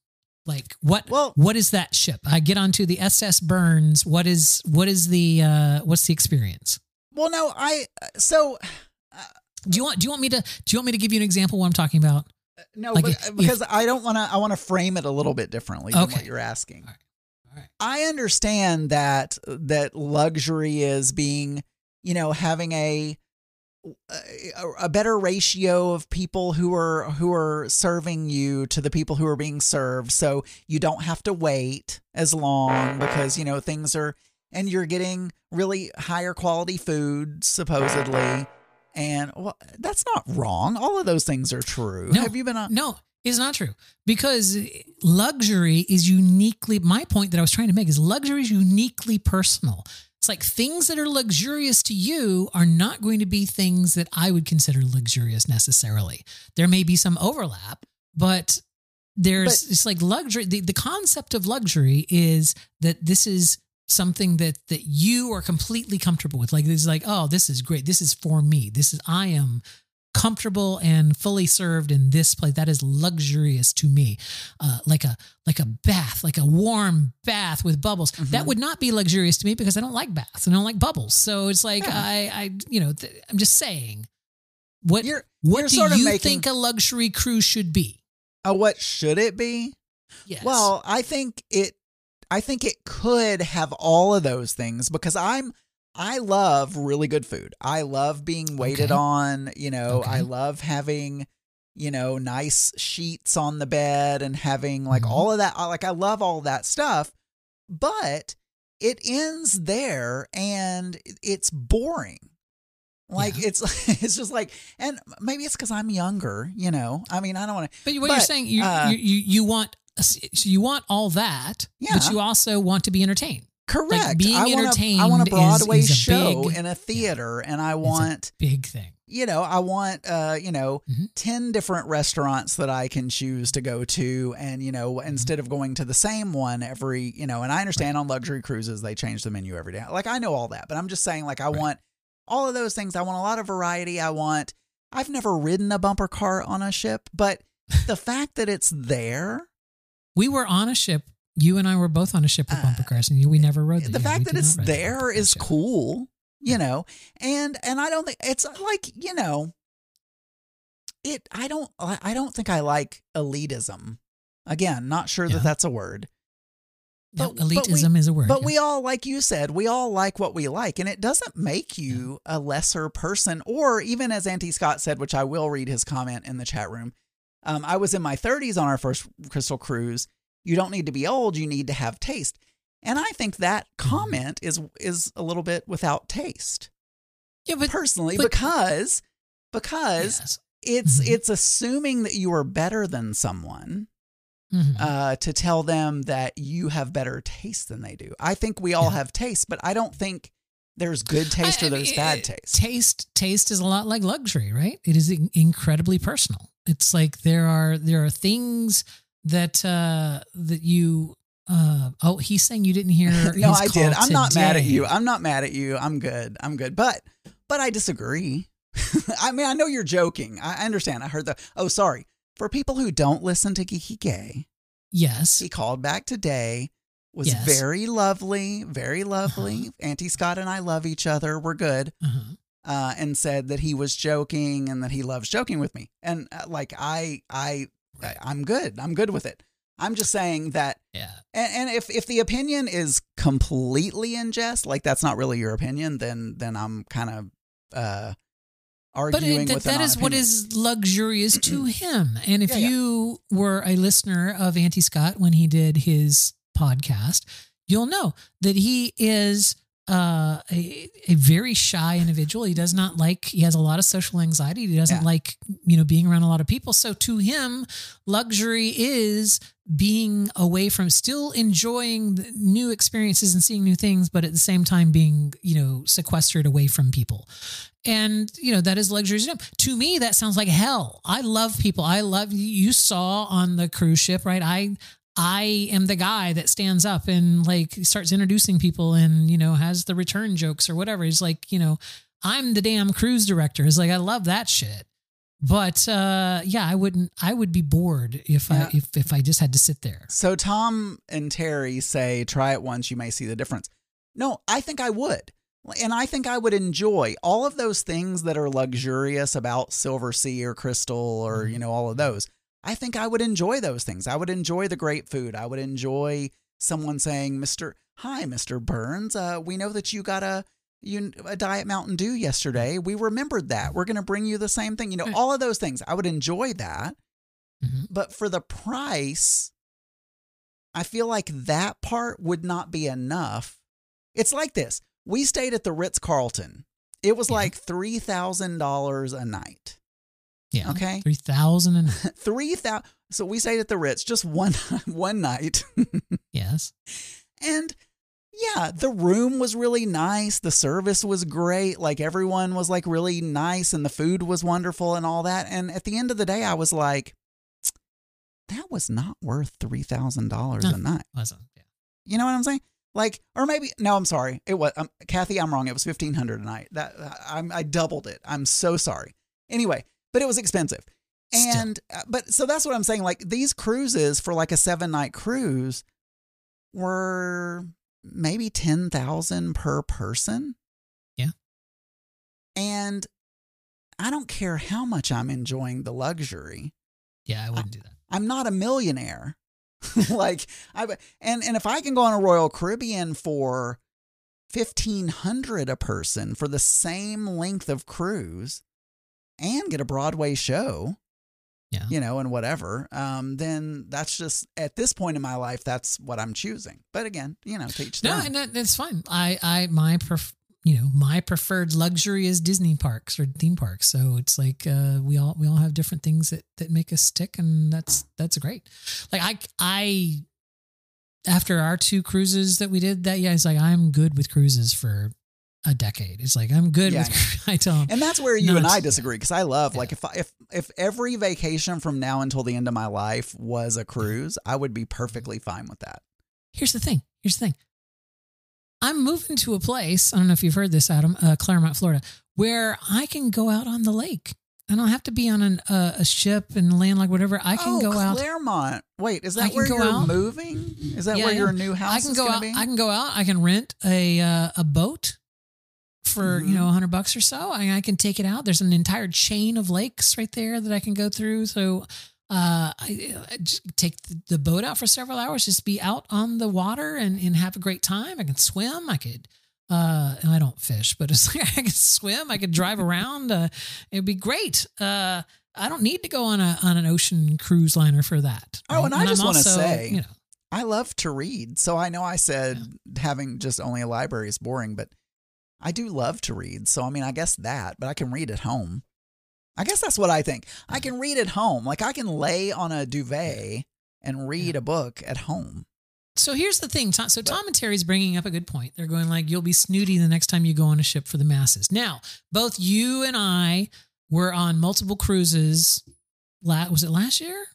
Like what? Well- what is that ship? I get onto the SS Burns. What is what is the uh, what's the experience? well, no, I so Do you want do you want me to do you want me to give you an example of what I'm talking about? No, Like but, if- uh, because I don't want to. I want to frame it a little bit differently than what you're asking. All right. All right. I understand that that luxury is being, you know, having a a, a better ratio of people who are who are serving you to the people who are being served so you don't have to wait as long because you know things are and you're getting really higher quality food supposedly and well, that's not wrong all of those things are true No. have you been on No, it's not true because luxury is uniquely. My point that I was trying to make is luxury is uniquely personal. It's like things that are luxurious to you are not going to be things that I would consider luxurious necessarily. There may be some overlap, but there's But- it's like luxury. The, the concept of luxury is that this is something that that you are completely comfortable with. Like it's like, oh, this is great. This is for me. This is I am comfortable and fully served in this place that is luxurious to me uh, like a like a bath like a warm bath with bubbles that Mhm. would not be luxurious to me because i don't like baths and i don't like bubbles so it's like Yeah. i i you know th- i'm just saying what you're what you're do you making- think a luxury cruise should be uh, what should it be yes Well, I think it I think it could have all of those things because I'm I love really good food. I love being waited Okay. on, you know, I love having you know, nice sheets on the bed and having like Mhm. all of that. Like, I love all that stuff, but it ends there and it's boring. Like Yeah. it's [LAUGHS] it's just like, and maybe it's because I'm younger, you know. I mean, I don't want to. but what you're saying you, uh, you you you want so you want all that but you also want to be entertained Correct. being I want a, I want a Broadway is a show big- in a theater, and I want, big thing you know, I want, uh, you know, Mhm. ten different restaurants that I can choose to go to, and you Mm-hmm. know, instead of going to the same one every, you know, and I understand on luxury cruises they change the menu every day. Like I know all that, but I'm just saying, like I Right. want all of those things. I want a lot of variety. I want. I've never ridden a bumper car on a ship, but the fact that it's there. We were on a ship. You and I were both on a ship with Uh, bumper cars, and we never rode the yeah, we fact that it's the there is ship. cool you know and and i don't think it's like you know it i don't i don't think i like elitism again not sure Yeah. that that's a word No, but- but we- elitism is a word. but yeah. we all like you said we all like what we like and it doesn't make you a lesser person or even as auntie scott said which i will read his comment in the chat room um, i was in my 30s on our first crystal cruise you don't need to be old you need to have taste and i think that Mm-hmm. comment is is a little bit without taste yeah, but personally but- because because yes. it's Mhm. it's assuming that you are better than someone Mhm. uh, to tell them that you have better taste than they do. I think we all Yeah. have taste, but I don't think there's good taste I- or I there's mean, bad taste. Taste, taste is a lot like luxury, right? It is incredibly personal. It's like there are there are things that uh that you. Uh, oh, he's saying you didn't hear. [LAUGHS] no, I did. I'm not mad at you. I'm not mad at you. I'm good. I'm good. But but I disagree. [LAUGHS] I mean, I know you're joking. I I understand. I heard the. Oh, sorry. For people who don't listen to Geeky Gay, Yes. he called back today. Was Yes. very lovely, very lovely. Uh-huh. Auntie Scott and I love each other. We're good. Uh-huh. Uh, and said that he was joking and that he loves joking with me. And uh, like I, I, Right. I'm good. I'm good with it. I'm just saying that Yeah. and, and if if the opinion is completely in jest, like that's not really your opinion, then then I'm kind of uh But it, that, with that is what is luxurious to [CLEARS THROAT] him. And if Yeah, yeah. you were a listener of Auntie Scott when he did his podcast, you'll know that he is uh, a, a very shy individual. He does not like, he has a lot of social anxiety. He doesn't Yeah. like, you know, being around a lot of people. So to him, luxury is being away from still enjoying the new experiences and seeing new things, but at the same time being, you know, sequestered away from people. And, you know, that is luxury to him. To me, that sounds like hell. I love people. I love you saw on the cruise ship, right? I I am the guy that stands up and like starts introducing people and, you know, has the return jokes or whatever. He's like, you know, I'm the damn cruise director. It's like I love that shit. But uh yeah, I wouldn't I would be bored if Yeah. I if if I just had to sit there. So Tom and Terry say, try it once, you may see the difference. No, I think I would. And I think I would enjoy all of those things that are luxurious about Silversea or Crystal or, Mhm. you know, all of those. I think I would enjoy those things. I would enjoy the great food. I would enjoy someone saying, Mr. Hi, Mr. Burns. Uh, we know that you got a you a diet Mountain Dew yesterday. We remembered that. We're gonna bring you the same thing. You know, all of those things. I would enjoy that. Mhm. But for the price, I feel like that part would not be enough. It's like this. We stayed at the Ritz Carlton. It was Yeah. like three thousand dollars a night. Yeah. Okay. Three thousand and [LAUGHS] Three thousand. So we stayed at the Ritz just one [LAUGHS] one night, [LAUGHS] yes. and yeah, the room was really nice. The service was great. Like everyone was like really nice, and the food was wonderful and all that. And at the end of the day, I was like, that was not worth three thousand dollars No. a night. Wasn't. Yeah. You know what I'm saying? Like, or maybe no, I'm sorry. It was um, Kathy. I'm wrong. It was fifteen hundred a night. That I'm I doubled it. I'm so sorry. Anyway, but it was expensive, and uh, but so that's what I'm saying. Like these cruises for like a seven night cruise were maybe ten thousand per person. Yeah. and I don't care how much I'm enjoying the luxury. Yeah, I wouldn't do that. I'm not a millionaire. [LAUGHS] like I and and if I can go on a Royal Caribbean for fifteen hundred a person for the same length of cruise and get a Broadway show, Yeah. you know, and whatever, um, then that's just at this point in my life, that's what I'm choosing. But again, you know, to each No, and that, that's fine. I, I, my, pref- you know, my preferred luxury is Disney parks or theme parks. So it's like uh, we all we all have different things that that make us stick, and that's that's great. Like I, I, after our two cruises that we did that, yeah, it's like I'm good with cruises for a decade. It's like I'm good Yeah, with. [LAUGHS] I. And that's where you and I disagree because I love like if I, if if every vacation from now until the end of my life was a cruise, I would be perfectly fine with that. Here's the thing. Here's the thing. I'm moving to a place. I don't know if you've heard this, Adam, uh, Clermont, Florida, where I can go out on the lake. I don't have to be on an, uh, a ship and land like whatever. I can oh, go out. Clermont. Wait, is I that can where go you're out. moving? Is that Yeah, where yeah. your new house I can is go going out. to be? I can go out. I can rent a uh, a boat for Mhm. you know a hundred bucks or so. I, I can take it out. There's an entire chain of lakes right there that I can go through. So uh, I, I take the, boat out for several hours, just be out on the water and, and have a great time. I can swim. I could. Uh, and I don't fish, but it's [LAUGHS] like I could swim. I could drive around. Uh, it'd be great. Uh, I don't need to go on a on an ocean cruise liner for that. Oh, and I I'm just wanna say- you know, I love to read. So I know I said having just only a library is boring, but I do love to read. So I mean, I guess that, but I can read at home. I guess that's what I think. I can read at home. Like I can lay on a duvet and read a book at home. So here's the thing. Tom, so Tom and Terry's bringing up a good point. They're going like, you'll be snooty the next time you go on a ship for the masses. Now, both you and I were on multiple cruises. La- was it last year?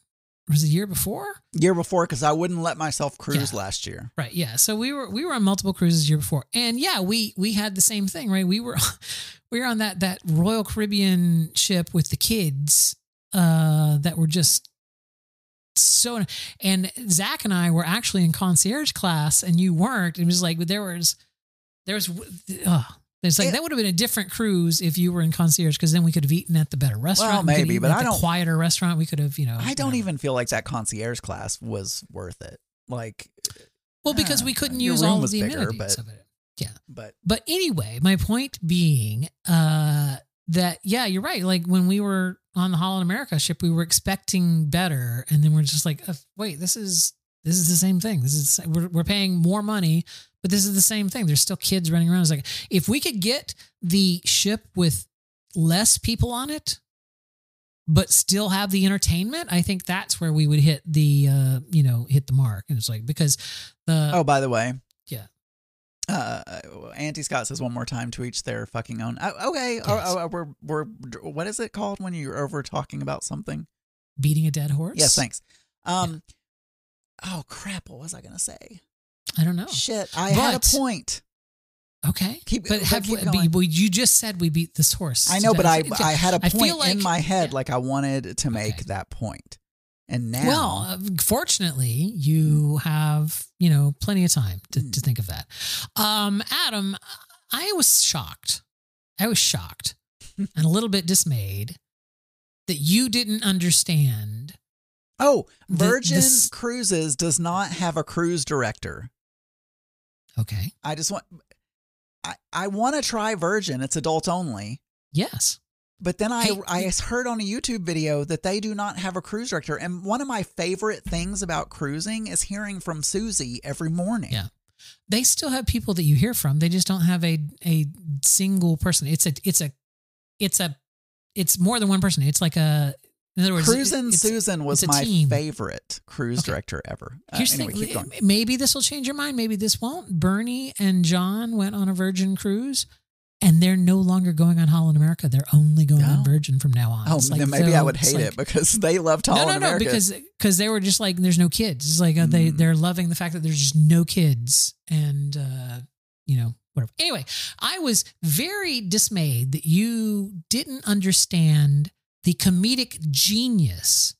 Was it year before? Year before, because I wouldn't let myself cruise Yeah. last year. Right. Yeah. So we were we were on multiple cruises year before, and yeah, we we had the same thing. Right. We were [LAUGHS] we were on that that Royal Caribbean ship with the kids uh, that were just so. And Zach and I were actually in concierge class, and you weren't. It was like there was there was uh, It's like It- that would have been a different cruise if you were in concierge because then we could have eaten at the better restaurant. Well, we could have maybe, but at I don't- quieter restaurant. We could have, you know. I don't even feel like that concierge class was worth it. Like, Well, because Yeah, we couldn't use all of the bigger, amenities but- of it. Yeah. but But anyway, my point being uh, that yeah, you're right. Like when we were on the Holland America ship, we were expecting better, and then we're just like, uh, wait, this is this is the same thing. This is we're we're paying more money, but this is the same thing. There's still kids running around. It's like if we could get the ship with less people on it. But still have the entertainment. I think that's where we would hit the, uh, you know, hit the mark. And it's like because the oh, by the way, yeah, uh, Auntie Scott says one more time to each their fucking own. Oh, okay, oh, Yes. oh, we're we're what is it called when you're over talking about something? beating a dead horse. Yes, thanks. Um, oh crap, what was I gonna say? I don't know. Shit, I had a point. Okay, Keep- but but have keep we, but you just said we beat this horse. I know, but I I had a point like- in my head, yeah. like I wanted to make Okay. that point. and now, Well, uh, fortunately, you have you know plenty of time to, Hmm. to think of that. Um, Adam, I was shocked. I was shocked [LAUGHS] and a little bit dismayed that you didn't understand. Oh, the- Virgin Cruises does not have a cruise director. Okay. I just want, I I want to try Virgin. It's adult only. Yes. But then I Hey, I heard on a YouTube video that they do not have a cruise director. And one of my favorite things about cruising is hearing from Susie every morning. Yeah. They still have people that you hear from. They just don't have a a single person. It's a it's a it's a it's more than one person. It's like a in other words, it's- Susan was my team. favorite cruise Okay. director ever. Uh, Here's anyway, the thing. Maybe this will change your mind. Maybe this won't. Bernie and John went on a Virgin cruise, and they're no longer going on Holland America. They're only going No. on Virgin from now on. Oh, It's like then maybe I would hate like- it because they loved No, Holland no, no, America. because because they were just like there's no kids. It's like uh, they Mm. they're loving the fact that there's just no kids, and uh, you know whatever. Anyway, I was very dismayed that you didn't understand the comedic genius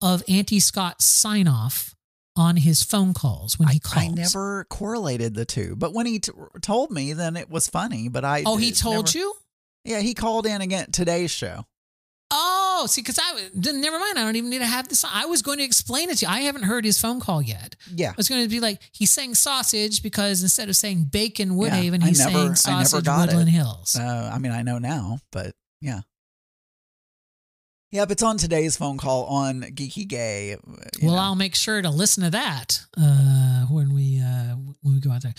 of Auntie Scott's sign off on his phone calls when he I, calls. I never correlated the two, but when he t- told me, then it was funny. But I Oh, he told never- you? Yeah, he called in again today's show. Oh, see, because I then never mind. I don't even need to have this. I was going to explain it to you. I haven't heard his phone call yet. Yeah, I was going to be like, he's saying sausage because instead of saying bacon Woodhaven, I he's never- saying sausage got it. Woodland Hills. Uh, I mean, I know now, but yeah. Yep, it's on today's phone call on Geeky Gay. uh, well, know. I'll make sure to listen to that uh, when we uh, when we go out there.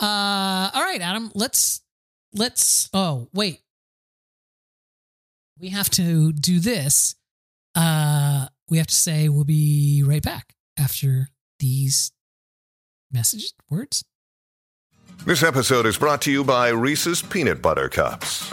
Uh, all right, Adam. Let's let's. Oh, wait. We have to do this. Uh, we have to say we'll be right back after these messages words. This episode is brought to you by Reese's Peanut Butter Cups.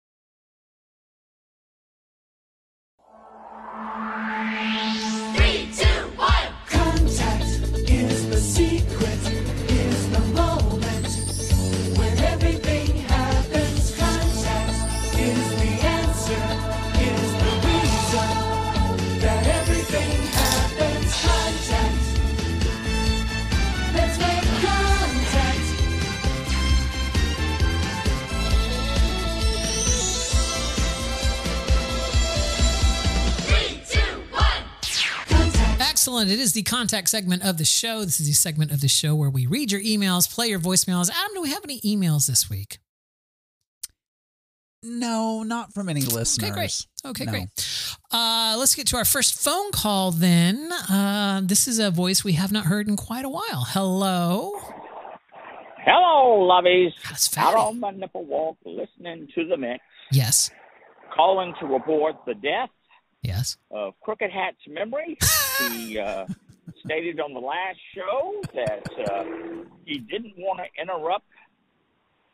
Excellent. It is the contact segment of the show. This is the segment of the show where we read your emails, play your voicemails. Adam, do we have any emails this week? No, not from any listeners. Okay, great. Okay, No. great. Uh, let's get to our first phone call then. Uh, this is a voice we have not heard in quite a while. Hello. Hello, lovies. That's Out on my nipple walk, listening to the mix, Yes. calling to report the death Yes. of Crooked Hat's memory. he uh, [LAUGHS] stated on the last show that uh, he didn't want to interrupt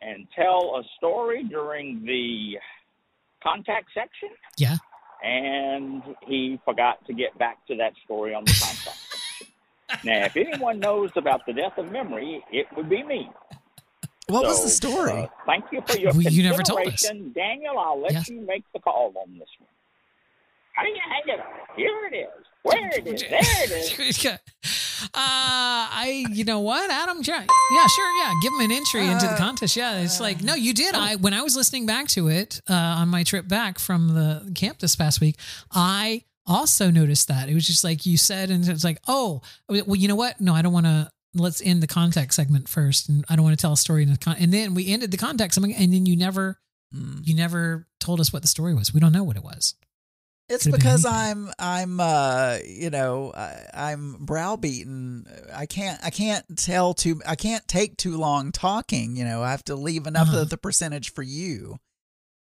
and tell a story during the contact section, Yeah. and he forgot to get back to that story on the contact section. [LAUGHS] Now, if anyone knows about the death of memory, it would be me. What was So, the story? uh, thank you for your Well, you never told us. consideration. Daniel, I'll let Yes. you make the call on this one. Hang it, hang it. Here it is. Where it is. There it is. [LAUGHS] uh, I, you know what, Adam? Yeah, yeah, sure, yeah. Give him an entry into the Uh, contest. Yeah, it's like no, you did. I when I was listening back to it uh, on my trip back from the camp this past week, I also noticed that it was just like you said, and it's like, oh, well, you know what? No, I don't want to. Let's end the contact segment first, and I don't want to tell a story in the con- and then we ended the contact segment, and then you never, Mm. you never told us what the story was. We don't know what it was. It's Could've because. I'm I'm uh you know I, I'm browbeaten. I can't I can't tell too I can't take too long talking. You know I have to leave enough Uh-huh. of the percentage for you,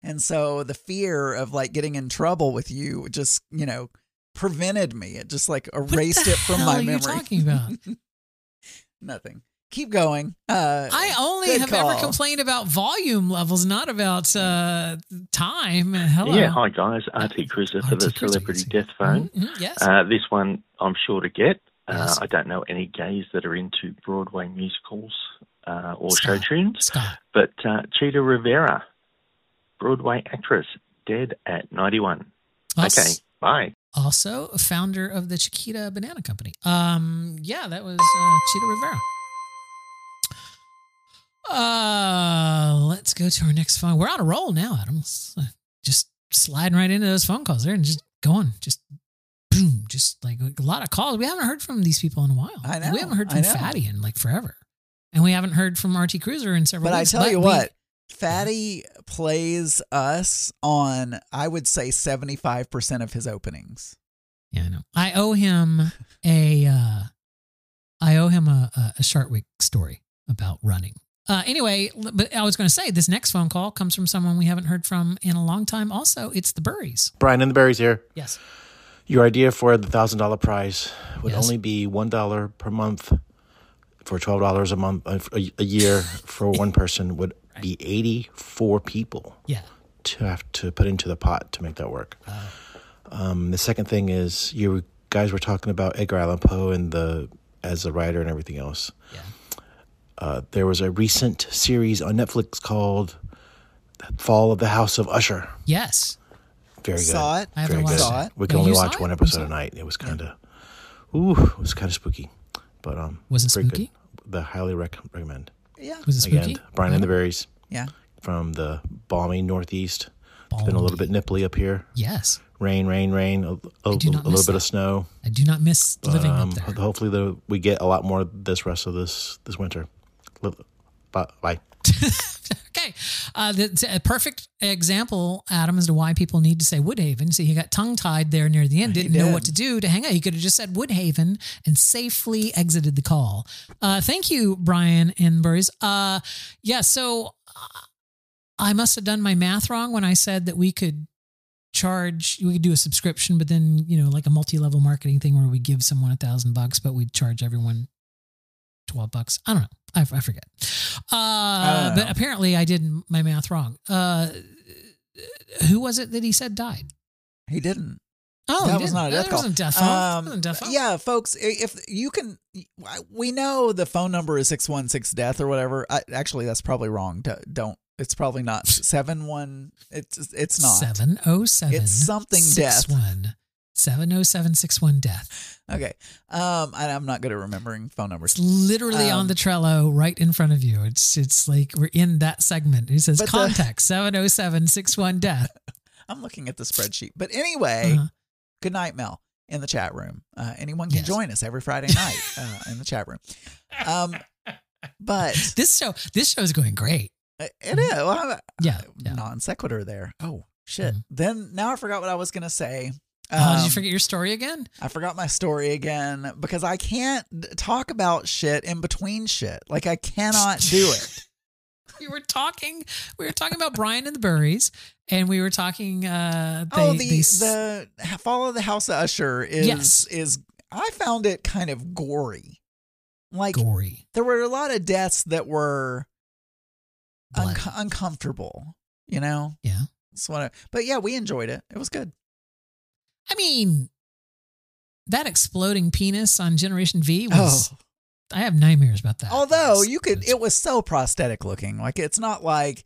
and so the fear of like getting in trouble with you just you know prevented me. It just like erased it from my are you memory. talking about? [LAUGHS] Nothing. Keep going. Uh, I only have call. ever complained about volume levels, not about uh, time. Hello. Yeah, hi guys. RT Cruiser for the Cruiser, Celebrity. Death Phone. Mhm, mhm, yes. Uh, this one I'm sure to get. Uh, Yes. I don't know any gays that are into Broadway musicals uh, or Scott. show tunes, Scott. but uh, Chita Rivera, Broadway actress, dead at 91. Also, Okay, bye. also founder of the Chiquita Banana Company. Um, yeah, that was uh, Chita Rivera. Uh, let's go to our next phone. We're on a roll now, Adam. Uh, Just sliding right into those phone calls there and just going, just boom, just like a lot of calls. We haven't heard from these people in a while. I know, We haven't heard from. Fatty in like forever, and we haven't heard from RT Cruiser in several. But I weeks. tell you we- what, Fatty plays us on, I would say, 75% of his openings. Yeah, I know. I owe him a uh I owe him a, a, a Shark Week story about running. Uh anyway, but I was going to say this next phone call comes from someone we haven't heard from in a long time. Also, it's the Burries. Brian and the Berries here. Yes. Your idea for the thousand dollar prize would Yes. only be one dollar per month for twelve dollars a month uh, a, a year for [LAUGHS] one person would be eighty four people Yeah. to have to put into the pot to make that work. Um, the second thing is you guys were talking about Edgar Allan Poe and the as a writer and everything else. Yeah. Uh, there was a recent series on Netflix called "Fall of the House of Usher." Yes. Very good. Saw it. I haven't Very watched good. Saw it. it. We Yeah, can only watch one episode saw a night. It was kind of, ooh, it was kind of spooky, but um, Was it very good. spooky? The highly rec- recommend. Yeah. Was it spooky? Again, Brian and the Berries Yeah. from the balmy Northeast. It's been a little bit nipply up here. Yes. Rain, rain, rain. A, a, I do a little bit that. of snow. I do not miss But, living um, up there. Hopefully, the, we get a lot more this rest of this this winter. Bye. [LAUGHS] Okay. Uh, the, the- a perfect example, Adam, as to why people need to say Woodhaven. See, he got tongue tied there near the end, didn't know what to do to hang out. He could have just said Woodhaven and safely exited the call. Uh, thank you, Brian and Burries. Uh, yeah, so uh, I must have done my math wrong when I said that we could charge we could do a subscription but then you know like a multi-level marketing thing where we give someone a thousand bucks but we'd charge everyone 12 bucks i don't know i, I forget uh don't but apparently i did my math wrong uh who was it that he said died He didn't. oh that he was not a death that call. wasn't death Um, wasn't death yeah, folks, if you can, we know the phone number is six one six death or whatever. I, actually, that's probably wrong. Don't. It's probably not seven one. It's it's not. 707 It's something death. 61 70761 death Okay. Um, and I'm not good at remembering phone numbers. It's literally on Um, the Trello right in front of you. It's it's like we're in that segment. It says the- contact 70761 death. [LAUGHS] I'm looking at the spreadsheet. But anyway, Uh-huh. good night, Mel. in the chat room. Uh, anyone can Yes. join us every Friday night uh, in the chat room. Um, but [LAUGHS] This show, this show is going great. it is well, Yeah. yeah. non sequitur there. Oh shit! Mhm. Then now I forgot what I was gonna say. Oh, did Um, you forget your story again? I forgot my story again because I can't talk about shit in between shit. Like I cannot do [LAUGHS] it. We were talking. We were talking about Brian and the Burries, and we were talking. Uh, they, oh, the s- the follow the House of Usher is Yes. is I found it kind of gory. Like gory. there were a lot of deaths that were unco- uncomfortable. You know, Yeah. That's what but yeah, we enjoyed it. It was good. I mean, that exploding penis on Generation V was. Oh. I have nightmares about that. Although It's- you could, it's- it was so prosthetic looking. Like it's not like.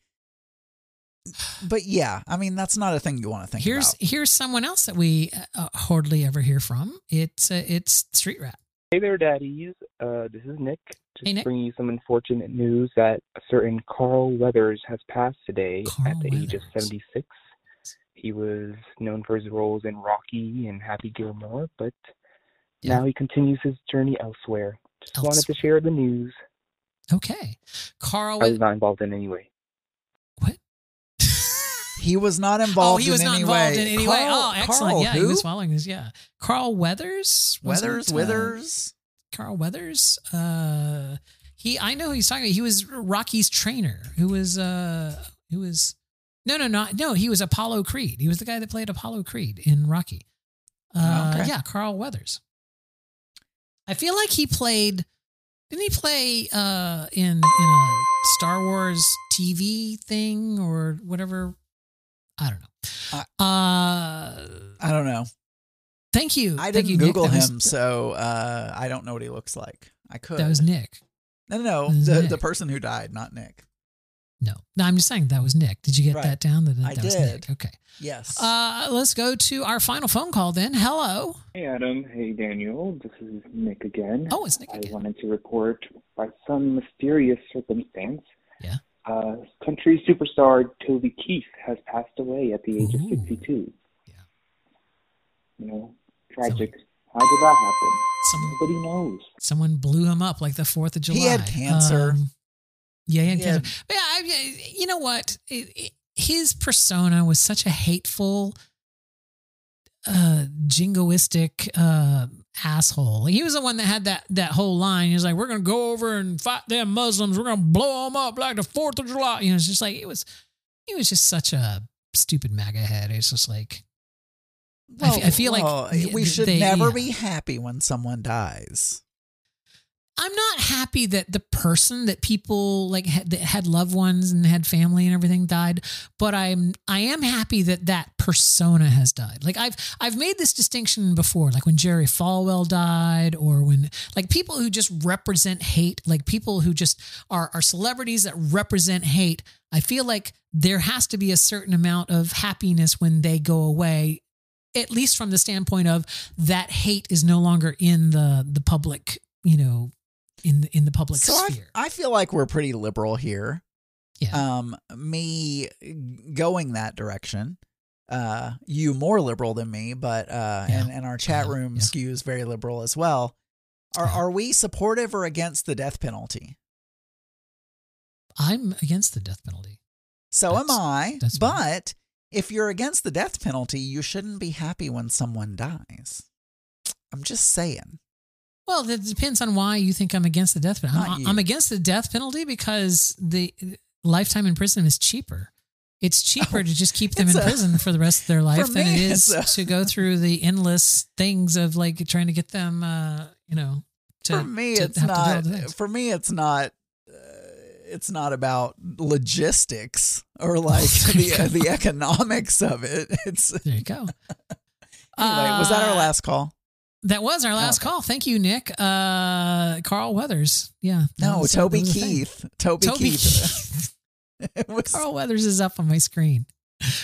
But yeah, I mean that's not a thing you want to think here's about. here's someone else that we uh, hardly ever hear from. It's uh, it's Street Rat. Hey there, daddies. Uh, this is Nick. Just Hey, Nick. bringing you some unfortunate news that a certain Carl Weathers has passed today Carl at the age of 76. He was known for his roles in Rocky and Happy Gilmore, but Yeah. now he continues his journey elsewhere. Just wanted to share the news. Okay, Carl. I was not involved in any way. what? He was not involved. [LAUGHS] oh, he was in not any involved way. in any way. Oh, excellent. Carl yeah, he was following this. Yeah, Carl Weathers. was Weathers, it? Uh, Withers. Carl Weathers. Uh, he. I know who he's talking about. He was Rocky's trainer. Who was uh, who was. No, no, no, no. He was Apollo Creed. He was the guy that played Apollo Creed in Rocky. Uh, Okay. Yeah, Carl Weathers. I feel like he played. Didn't he play uh, in in a Star Wars TV thing or whatever? I don't know. Uh, I don't know. thank you. I Thank didn't you, Nick. Google was- him, so uh, I don't know what he looks like. I could. That was Nick. no, no, no. The, Nick. the person who died, not Nick. No, no, I'm just saying that was Nick. Did you get Right. that down? That, I that was did. Nick. Okay. Yes. Uh, let's go to our final phone call then. Hello. Hey, Adam. Hey, Daniel. This is Nick again. Oh, it's Nick I wanted to report by some mysterious circumstance. Yeah. Uh, country superstar Toby Keith has passed away at the age Ooh. of 62. Yeah. You know, tragic. How did that happen? Some, Nobody knows. someone blew him up like the 4th of July. He had cancer. Um, yeah, yeah, had- But yeah, I, you know what? It, it- his persona was such a hateful, uh, jingoistic uh, asshole. Like, he was the one that had that that whole line. He was like, "We're gonna go over and fight them Muslims. We're gonna blow them up like the Fourth of July." You know, it's just like it was. He was just such a stupid MAGA head. It's just like I fe- I feel like well, y- we should they- never yeah. be happy when someone dies. I'm not happy that the person that people like had, that had loved ones and had family and everything died, but I'm I am happy that that persona has died. Like I've I've made this distinction before, like when Jerry Falwell died, or when like people who just represent hate, like people who just are are celebrities that represent hate. I feel like there has to be a certain amount of happiness when they go away at least from the standpoint of that hate is no longer in the the public, you know, in the, in the public So I, sphere. I feel like we're pretty liberal here. yeah. Um, me going that direction. Uh, you more liberal than me, but uh, Yeah. and, and our chat room yeah. skews very liberal as well. Are are we supportive or against the death penalty? I'm against the death penalty. So am I. that's. But if you're against the death penalty, you shouldn't be happy when someone dies. I'm just saying. Well, that depends on why you think I'm against the death penalty. I'm. I'm against the death penalty because the lifetime in prison is cheaper. It's cheaper to just keep them in Oh, a- prison for the rest of their [LAUGHS] life than me, it is a- to go through the endless things of like trying to get them, uh, you know, to, for me, to it's have to do all not. For me, it's not. Uh, it's not about logistics or [LAUGHS] like the the economics of it. It's There you go. [LAUGHS] anyway. was that our Uh, last call? That was our last Okay. call. Thank you, Nick. Uh, Carl Weathers. Yeah. No, was- Toby was a thing. Keith. Toby, Toby Keith. Keith. [LAUGHS] was, Carl Weathers is up on my screen.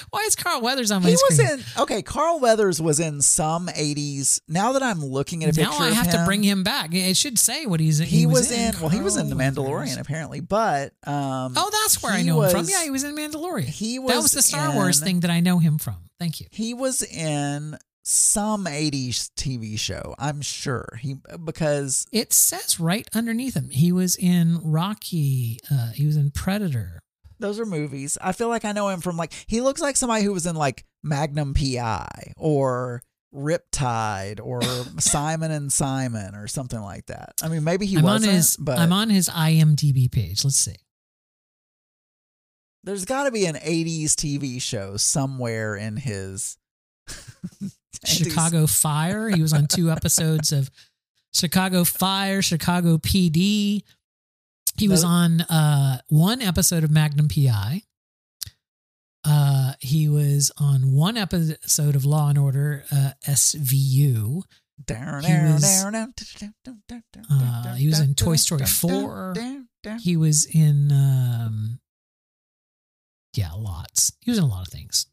Why is Carl Weathers on my screen? he was in. Okay, Carl Weathers was in some '80s. Now that I'm looking at a now picture, now I have him, to bring him back. It should say what he's. In. He, was, in. Well, he was in the Mandalorian Weathers. apparently, but um. Oh, that's where I he know him from. Yeah, he was in Mandalorian. He was. that was was the Star Wars thing that I know him from. Thank you. He was in some 80s TV show. I'm sure he because It says right underneath him he was in Rocky. Uh, he was in Predator. those are movies. I feel like I know him from like he looks like somebody who was in like Magnum PI or Riptide or [LAUGHS] Simon and Simon or something like that. I mean, maybe he I'm wasn't, on his. but I'm on his IMDb page. Let's see. there's got to be an 80s TV show somewhere in his [LAUGHS] [LAUGHS] Chicago Fire. He was on two episodes of Chicago Fire, Chicago PD. He was on uh, one episode of Magnum PI. Uh, he was on one episode of Law and Order uh, SVU. He was, uh, he was in Toy Story 4. He was in, um, yeah, lots. He was in a lot of things.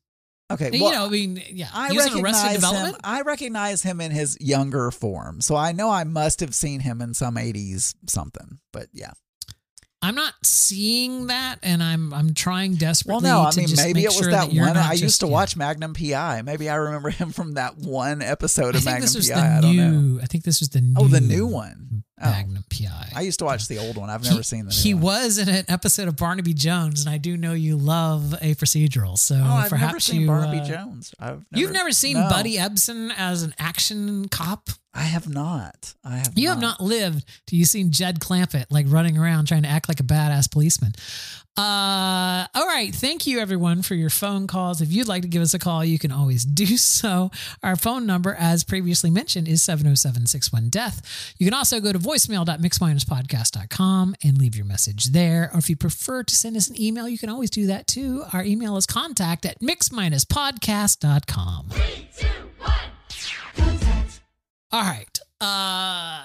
Okay, you know, I mean, yeah, I he was in Arrested recognize Development. him. I recognize him in his younger form, so I know I must have seen him in some '80s something. But yeah, I'm not seeing that, and I'm I'm trying desperately. well, no, I mean maybe it was sure that, you're one. I just- used to yeah. watch Magnum PI. Maybe I remember [LAUGHS] him from that one episode of Magnum PI. I don't know. I think this was the new. Oh, the new one. Oh. Magnum PI. I used to watch the old one. I've He- never seen the new He one. was in an episode of Barnaby Jones, and I do know you love a procedural. So Oh, I've perhaps never seen you, Barnaby uh, Jones. I've You've never seen no. Buddy Ebsen as an action cop? I have not. I have. You have not lived till you've seen Jed Clampett like running around trying to act like a badass policeman. Uh, all right. Thank you, everyone, for your phone calls. If you'd like to give us a call, you can always [LAUGHS] do so. Our phone number, as previously mentioned, is 707 61 Death. You can also go to voicemail.mixminuspodcast.com and leave your message there. Or if you prefer to send us an email, you can always do that too. Our email is contact at mixminuspodcast.com. All right. Uh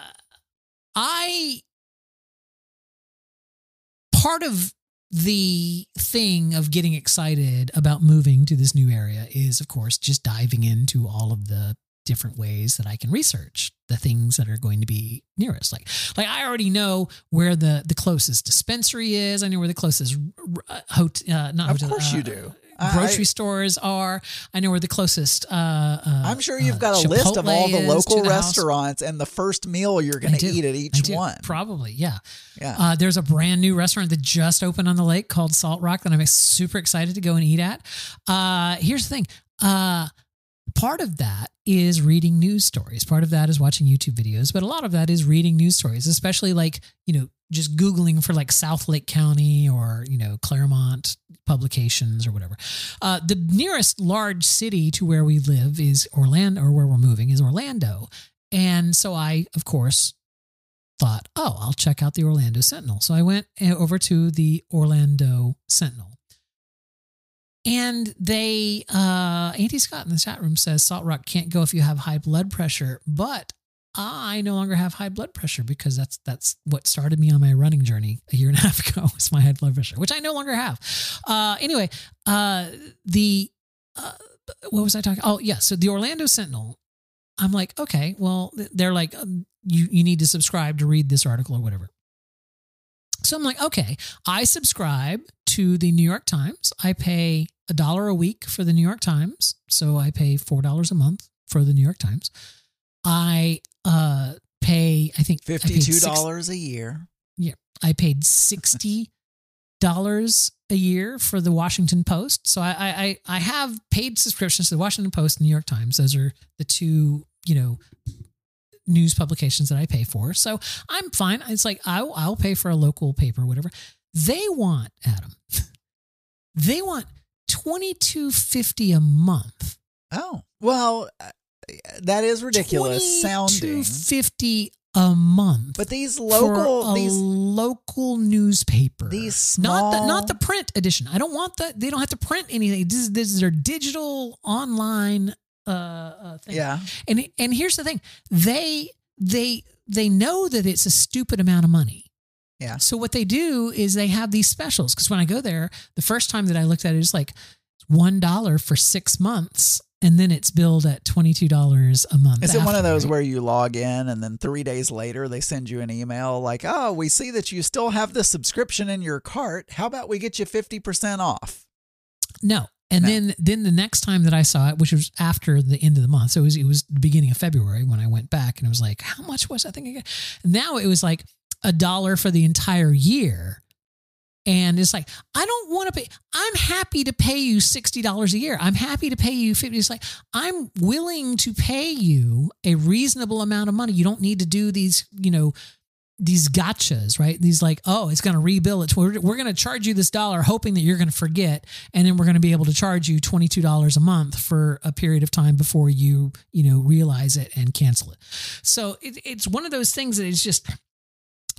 I part of the thing of getting excited about moving to this new area is of course just diving into all of the different ways that I can research the things that are going to be nearest. Like like I already know where the the closest dispensary is. I know where the closest uh, hot, uh, not Of hotel, course uh, you do. Grocery I- stores are. I know where the closest. Uh, uh, I'm sure you've uh, got a list of all the local the house. restaurants and the first meal you're going to eat at each one. Probably, yeah. Yeah. Uh, there's a brand new restaurant that just opened on the lake called Salt Rock that I'm super excited to go and eat at. Uh, here's the thing. Part of that is reading news stories. Part of that is watching YouTube videos, but a lot of that is reading news stories, especially like, you know, just Googling for like South Lake County or, you know, Clermont publications or whatever. Uh, the nearest large city to where we live is Orlando, or where we're moving is Orlando. And so I, of course, thought, oh, I'll check out the Orlando Sentinel. So I went uh, over to the Orlando Sentinel. And they, uh, Auntie Scott in the chat room says Salt Rock can't go if you have high blood pressure, but I no longer have high blood pressure because that's that's what started me on my running journey a year and a half [LAUGHS] ago was my high blood pressure, which I no longer have. Uh, anyway, uh, the uh, what was I talking? Oh yeah, so the Orlando Sentinel. I'm like, okay, well, they're like, um, you you need to subscribe to read this article or whatever. So I'm like, okay, I subscribe to the New York Times. I pay a dollar a week for the New York Times. So I pay $4 a month for the New York Times. I uh pay, I think I paid Fifty-two six- dollars a year. yeah, I paid sixty dollars a year for the Washington Post. So I, I I I have paid subscriptions to the Washington Post and New York Times. Those are the two you know news publications that I pay for. So I'm fine. It's like I'll I'll pay for a local paper, whatever. They want Adam. [LAUGHS] They want twenty two fifty a month. Oh well, uh, that is ridiculous sounding. Fifty a month. But these local, these local newspaper. these not the not the print edition. I don't want that. They don't have to print anything. This is, this is their digital online uh, uh thing. Yeah. And and here's the thing. They they they know that it's a stupid amount of money. Yeah. So what they do is they have these specials because when I go there, the first time that I looked at it, it's like one dollar for six months, and then it's billed at twenty two dollars a month. Is it one of those right? where you log in and then three days later they send you an email like, oh, we see that you still have the subscription in your cart. How about we get you 50% off? No. And No. then then the next time that I saw it, which was after the end of the month, so it was it was the beginning of February when I went back, and it was like, how much was that thing again? Now it was like a dollar for the entire year. And it's like, I don't want to pay. I'm happy to pay you $60 a year. I'm happy to pay you 50. It's like, I'm willing to pay you a reasonable amount of money. You don't need to do these, you know, these gotchas, right? These like, oh, it's going to rebuild it. We're, we're going to charge you this dollar, hoping that you're going to forget, and then we're going to be able to charge you twenty two dollars a month for a period of time before you, you know, realize it and cancel it. So it, it's one of those things that is just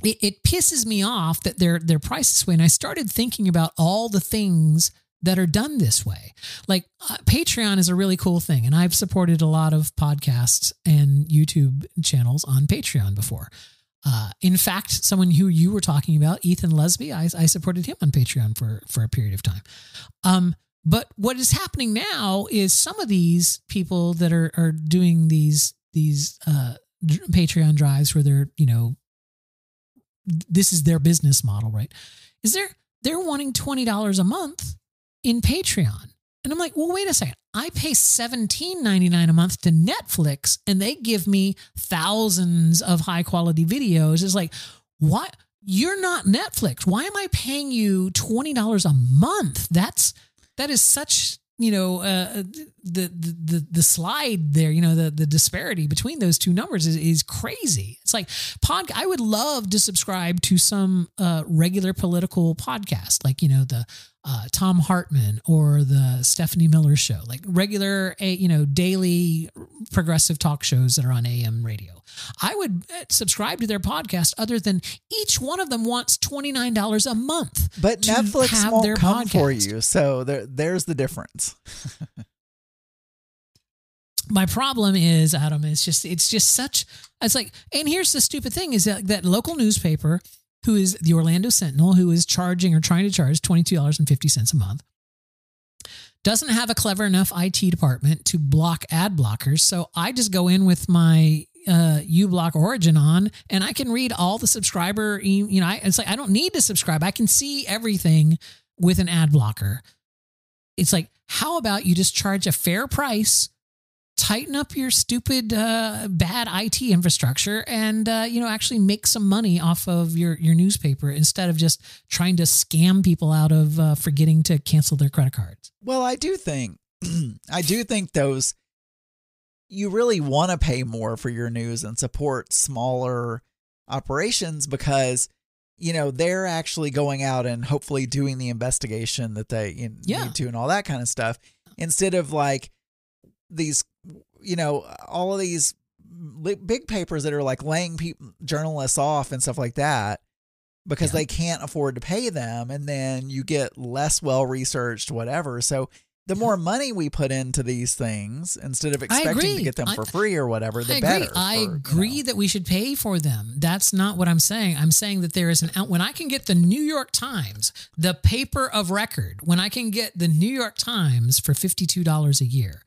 it, it pisses me off that their their price this way. And I started thinking about all the things that are done this way. Like uh, Patreon is a really cool thing, and I've supported a lot of podcasts and YouTube channels on Patreon before. Uh, in fact, someone who you were talking about, Ethan Lesby, I, I supported him on Patreon for for a period of time. Um, but what is happening now is some of these people that are are doing these these uh, Patreon drives where they're you know this is their business model, right? Is there they're wanting twenty dollars a month in Patreon, and I'm like, well, wait a second. I pay seventeen ninety nine a month to Netflix, and they give me thousands of high quality videos. It's like, what? You're not Netflix. Why am I paying you twenty dollars a month? That's that is such you know uh, the, the the the slide there you know the the disparity between those two numbers is, is crazy it's like pod i would love to subscribe to some uh, regular political podcast like you know the uh, thom hartmann or the stephanie miller show like regular you know daily progressive talk shows that are on am radio i would uh, subscribe to their podcast other than each one of them wants $29 a month But Netflix have won't their come for you. So there, there's the difference. [LAUGHS] my problem is adam it's just it's just such it's like and here's the stupid thing is that that local newspaper who is the orlando sentinel who is charging or trying to charge $22.50 a month doesn't have a clever enough it department to block ad blockers. So i just go in with my uh uBlock origin on and i can read all the subscriber you know I, it's like i don't need to subscribe. I can see everything with an ad blocker. It's like how about you just charge a fair price tighten up your stupid uh, bad IT infrastructure and uh, you know actually make some money off of your your newspaper instead of just trying to scam people out of uh, forgetting to cancel their credit cards. Well, I do think [CLEARS THROAT] I do think those you really want to pay more for your news and support smaller operations because you know they're actually going out and hopefully doing the investigation that they you know, Yeah. need to and all that kind of stuff instead of like these you know all of these big papers that are like laying people journalists off and stuff like that because they can't afford to pay them and then you get less well researched whatever so the more money we put into these things instead of expecting to get them I- for free or whatever the I better agree. I for, you agree that we should pay for them. That's not what I'm saying. I'm saying that there is an out when I can get the New York Times, the paper of record, when I can get the New York Times for $52 a year,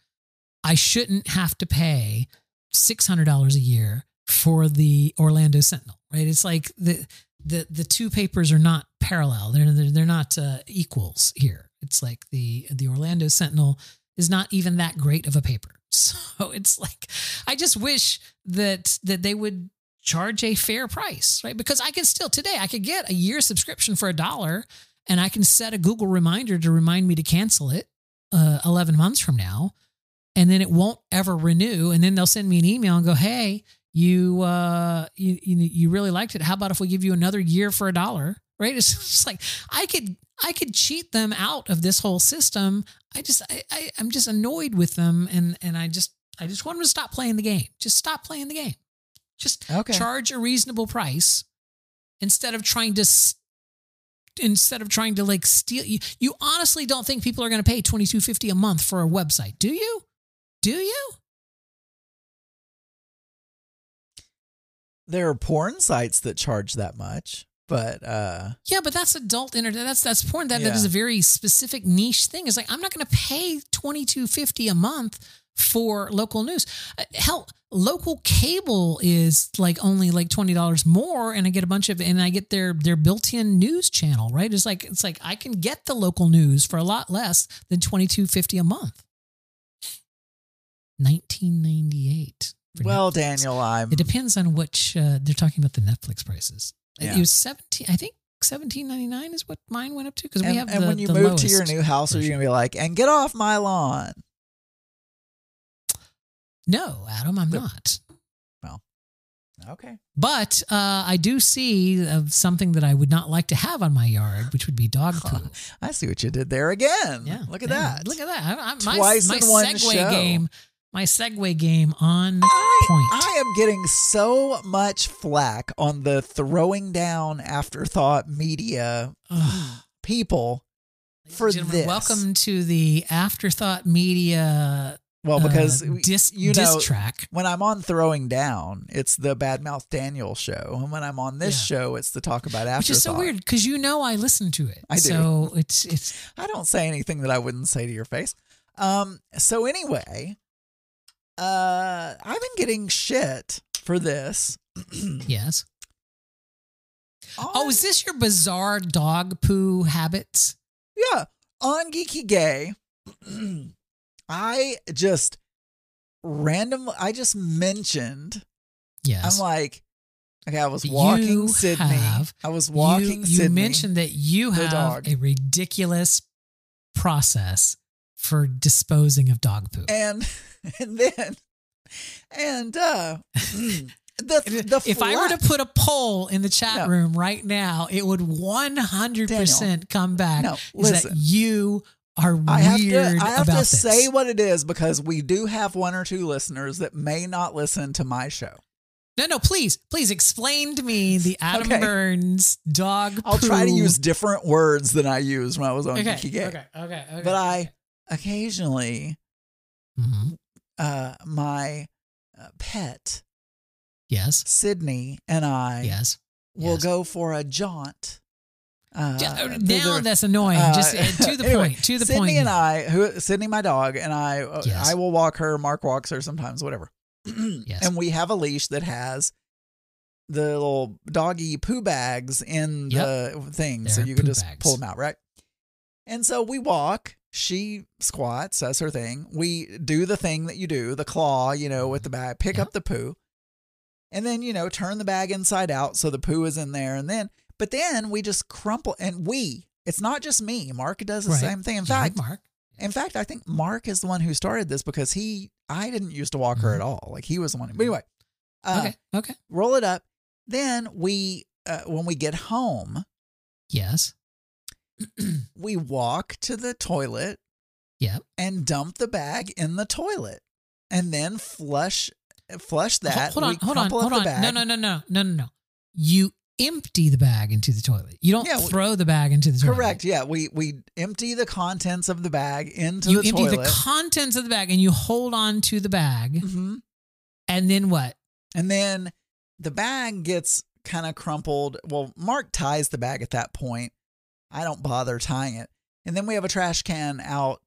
I shouldn't have to pay $600 a year for the Orlando Sentinel, right? It's like the the the two papers are not parallel. They're they're, they're not uh, equals here. It's like the the Orlando Sentinel is not even that great of a paper. [LAUGHS] So it's like I just wish that that they would charge a fair price, right? Because I can still today I could get a year subscription for a dollar and I can set a Google reminder to remind me to cancel it uh, 11 months from now and then it won't ever renew and then they'll send me an email and go, "Hey, you uh you you, really liked it. How about if we give you another year for a dollar?" Right? It's [LAUGHS] just like I could I could cheat them out of this whole system. I just I, I I'm just annoyed with them and and I just I just want them to stop playing the game. Just stop playing the game. Just Okay. charge a reasonable price instead of trying to instead of trying to like steal you. You honestly don't think people are going to pay 22.50 a month for a website, do you? Do you? there are porn sites that charge that much but uh Yeah, but that's adult internet. That's that's porn. That, that Yeah. is a very specific niche thing. It's like I'm not going to pay twenty two fifty a month for local news. Uh, Hell, local cable is like only like twenty dollars more, and I get a bunch of and I get their their built-in news channel. Right? It's like it's like I can get the local news for a lot less than twenty two fifty a month. Nineteen ninety eight. Well, Daniel, I'm. It depends on which uh, they're talking about the Netflix prices. Yeah. It was seventeen. I think seventeen ninety nine is what mine went up to because we have and the, when you move to your new house, are you gonna be like, and get off my lawn? No, Adam, I'm The- not. Well, okay. But uh, I do see of something that I would not like to have on my yard, which would be dog poo. I see what you did there again. Yeah, Look at yeah, that. Look at that. I, I, my, Twice my in one segue show. game. My segue game on I, point. I am getting so much flack on the throwing down afterthought media Ugh. people for this. Welcome to the Afterthought Media. Well, because uh, dis, you diss know, track. when I'm on throwing down, it's the Badmouth Daniel show, and when I'm on this show, it's the talk about afterthought. Which is so weird because you know I listen to it. I do. So it's it's I don't say anything that I wouldn't say to your face. Um. So anyway, uh, I've been getting shit for this. [CLEARS THROAT] yes. On- Oh, is this your bizarre dog poo habits? Yeah, on Geeky Gay, [CLEARS THROAT] I just random. I just mentioned. Yes. I'm like, okay, I was walking You Sydney. have- I was walking you, you mentioned that you have dog. a ridiculous process for disposing of dog poo. and [LAUGHS] and then and uh [LAUGHS] the the if I were to put a poll in the chat No. room right now, it would 100% come back No, is listen. that you are I have to weird I have to say what it is because we do have one or two listeners that may not listen to my show. no, no, please, please explain to me the Adam Okay. Burns dog I'll try to use different words than I used when I was on Okay, Geeky Gay. okay, okay, okay. But I occasionally Mhm. Uh my uh, pet Yes. Sydney and I Yes. will yes. go for a jaunt. Uh, now the- that's annoying. uh, Just uh, [LAUGHS] to the anyway, point. To the Sydney point. and. I, who Sydney, my dog, and I, uh, Yes. I will walk her. Mark walks her sometimes, whatever. [CLEARS THROAT] Yes. And we have a leash that has the little doggy poo bags in the thing, so you can just bags. pull them out, right? And so we walk. She squats, does her thing. We do the thing that you do, the claw, you know, with the bag, pick up the poo, and then you know turn the bag inside out so the poo is in there, and then but then we just crumple and we. It's not just me. Mark does the Right. same thing. In You, fact, Mark. in fact, I think Mark is the one who started this because he, I didn't used to walk her at all. Like he was the one. But anyway, uh, Mm-hmm. okay. Okay. roll it up. Then we, uh, when we get home, Yes. [CLEARS THROAT] we walk to the toilet Yep. and dump the bag in the toilet, and then flush, flush that. hold on. Hold on. crumple up Hold on. bag. No, no, no, no, no, no, no. You empty the bag into the toilet. You don't Yeah, throw the bag into the toilet. Correct. Yeah, we we empty the contents of the bag into You the toilet. You empty the contents of the bag and you hold on to the bag. Mhm. And then what? And then the bag gets kind of crumpled. Well, Mark ties the bag at that point. I don't bother tying it. And then we have a trash can out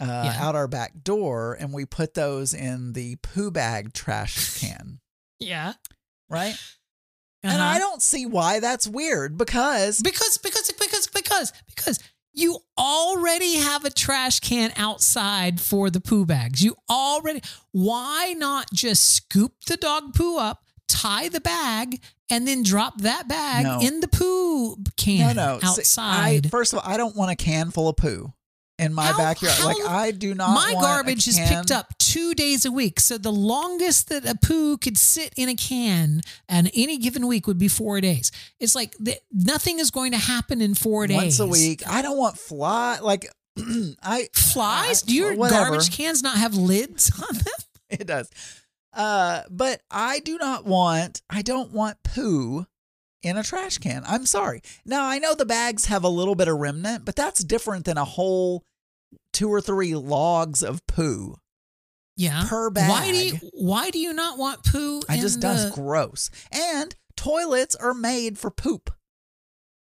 uh, Yeah. out our back door, and we put those in the poo bag trash can, Yeah. right? And Uh-huh. I don't see why that's weird because Because because because because because you already have a trash can outside for the poo bags. You already why not just scoop the dog poo up, tie the bag, and then drop that bag No. in the poo can no, no. See, outside? I, first of all, I don't want a can full of poo in my How- backyard. how- like I do not. My garbage is picked up two days a week. So the longest that a poo could sit in a can and any given week would be four days. It's like th- nothing is going to happen in four days. once a week. I don't want fly like [CLEARS THROAT] I Flies? I- Do your whatever. garbage cans not have lids on them? [LAUGHS] It does. Uh, but I do not want. I don't want poo in a trash can. I'm sorry. Now I know the bags have a little bit of remnant, but that's different than a whole two or three logs of poo. Yeah. Per bag. Why do you why do you not want poo I just the that's gross. And toilets are made for poop.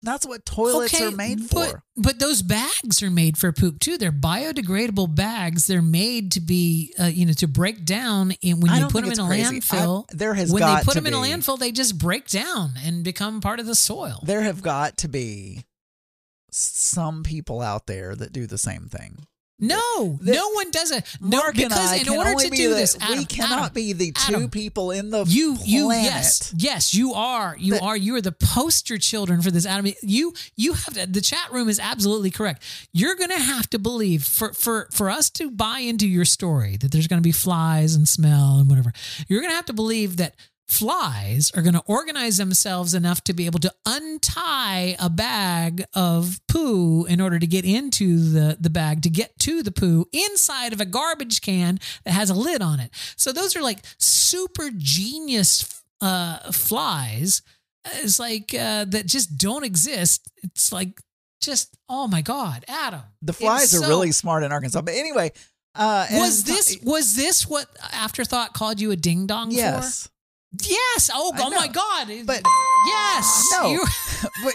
That's what toilets Okay, are made for. But those bags are made for poop too. They're biodegradable bags. They're made to be, uh, you know, to break down. And when I you put them in a crazy. I- there has when they put them in a landfill, they just break down and become part of the soil. There have got to be some people out there that do the same thing. No, The- no one does it. No, Mark and because I in order to do the- this, we cannot Adam, be the two Adam, people in the you you planet. yes yes you are you That- are you are the poster children for this Adam. You you have to, the chat room is absolutely correct. You're going to have to believe for for for us to buy into your story that there's going to be flies and smell and whatever. You're going to have to believe that flies are going to organize themselves enough to be able to untie a bag of poo in order to get into the, the bag to get to the poo inside of a garbage can that has a lid on it. So those are like super genius uh, flies. It's like uh, that just don't exist. It's like just oh my god, Adam. The flies are so- really smart in Arkansas. But anyway, uh, Was this was this what afterthought called you a ding dong yes? for? Yes. Oh, oh my. God. But yes. no, You- [LAUGHS] [LAUGHS] but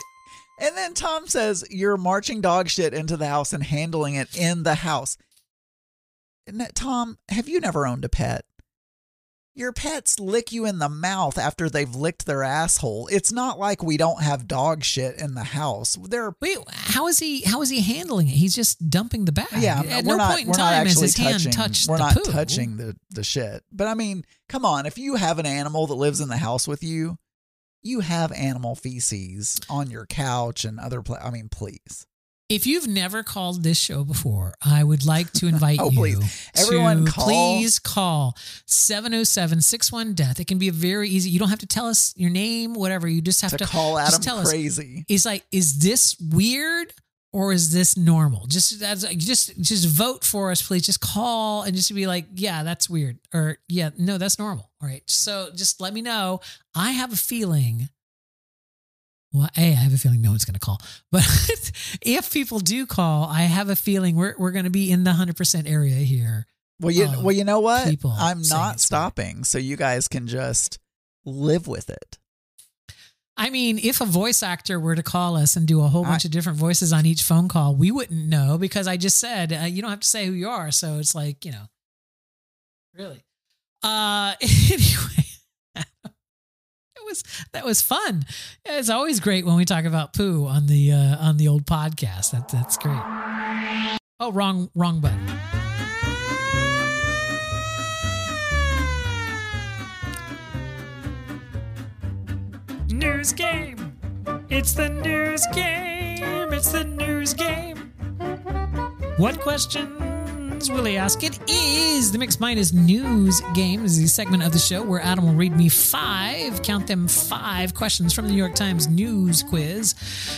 and then Tom says you're marching dog shit into the house and handling it in the house. Tom, have you never owned a pet? Your pets lick you in the mouth after they've licked their asshole. It's not like we don't have dog shit in the house. There, Wait, how is he? How is he handling it? He's just dumping the bag. yeah, At we're no not. point in time has his touching. hand touched we're not poo. touching the the shit. But I mean, come on. If you have an animal that lives in the house with you, you have animal feces on your couch and other. Pla- I mean, please. If you've never called this show before, I would like to invite [LAUGHS] Oh, you please. Everyone to call. please call 707-61 death. It can be a very easy. You don't have to tell us your name, whatever. You just have To to, call just Adam tell us. crazy. Is like, is this weird or is this normal? Just that's just just vote for us, please. Just call and just be like, yeah, that's weird, or yeah, no, that's normal. All right. So just let me know. I have a feeling. Well, a, I have a feeling no one's going to call, but [LAUGHS] if people do call, I have a feeling we're we're going to be in the hundred percent area here. Well, you well, you know what? I'm not weird. stopping, so you guys can just live with it. I mean, if a voice actor were to call us and do a whole bunch of different voices on each phone call, we wouldn't know because I just said uh, you don't have to say who you are. So it's like you know, really. Uh, [LAUGHS] anyway, was that was fun. It's always great when we talk about poo on the uh, on the old podcast. That that's great. Oh, wrong wrong button. News game. It's the news game. It's the news game. What questions will he ask? It is the Mix Minus News Game. This is the segment of the show where Adam will read me five, count them five questions from the New York Times News Quiz.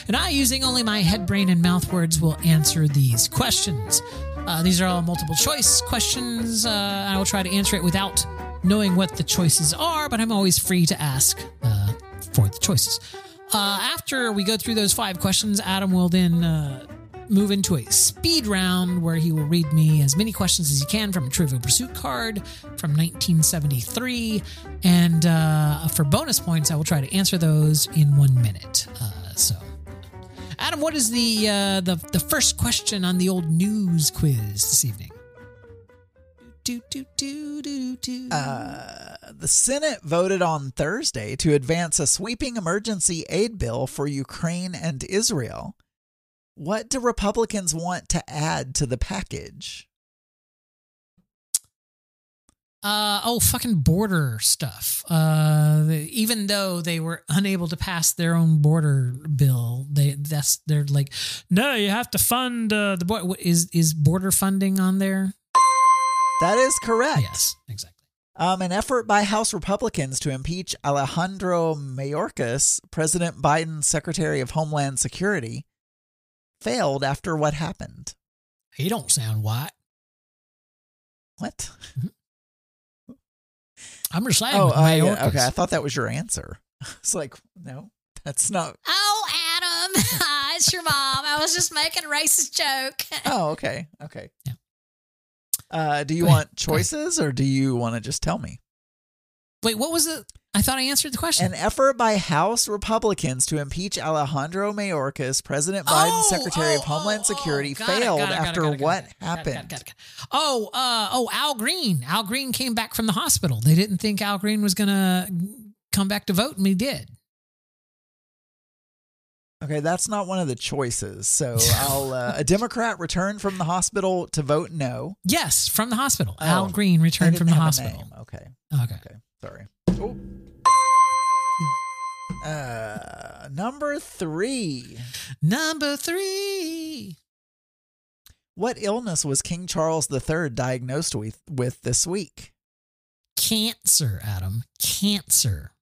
And I, using only my head, brain, and mouth words, will answer these questions. Uh, these are all multiple choice questions. Uh, I will try to answer it without knowing what the choices are, but I'm always free to ask uh, for the choices. Uh, after we go through those five questions, Adam will then uh, move into a speed round where he will read me as many questions as he can from a Trivial Pursuit card from 1973. And uh, for bonus points, I will try to answer those in one minute. Uh, so. Adam, what is the uh, the the first question on the old news quiz this evening? Do, do, do, do, do. Uh, the Senate voted on Thursday to advance a sweeping emergency aid bill for Ukraine and Israel. What do Republicans want to add to the package? Uh, oh, fucking border stuff. Uh, even though they were unable to pass their own border bill, they that's they're like, no, you have to fund uh, the border. Is is border funding on there? That is correct. Yes, exactly. Um, an effort by House Republicans to impeach Alejandro Mayorkas, President Biden's Secretary of Homeland Security, failed after what happened. He don't sound white. What? I'm just saying. Oh, uh, yeah, okay. I thought that was your answer. [LAUGHS] It's like, no, that's not. [LAUGHS] Oh, Adam. [LAUGHS] It's your mom. I was just making a racist joke. Oh, okay. Okay. Yeah. Uh, do you want choices or do you want to just tell me? Wait, what was it? I thought I answered the question. An effort by House Republicans to impeach Alejandro Mayorkas, President Biden's Secretary of Homeland Security, Oh, Got failed it, after it, what it. happened? Oh, uh, oh, Al Green. Al Green came back from the hospital. They didn't think Al Green was going to come back to vote, and he did. Okay, that's not one of the choices. So I'll uh, a Democrat returned from the hospital to vote no. Yes, from the hospital. Oh, Al Green returned from the hospital. Okay. Okay. Okay. Sorry. Uh, number three. Number three. What illness was King Charles III diagnosed with, with this week? Cancer, Adam. Cancer.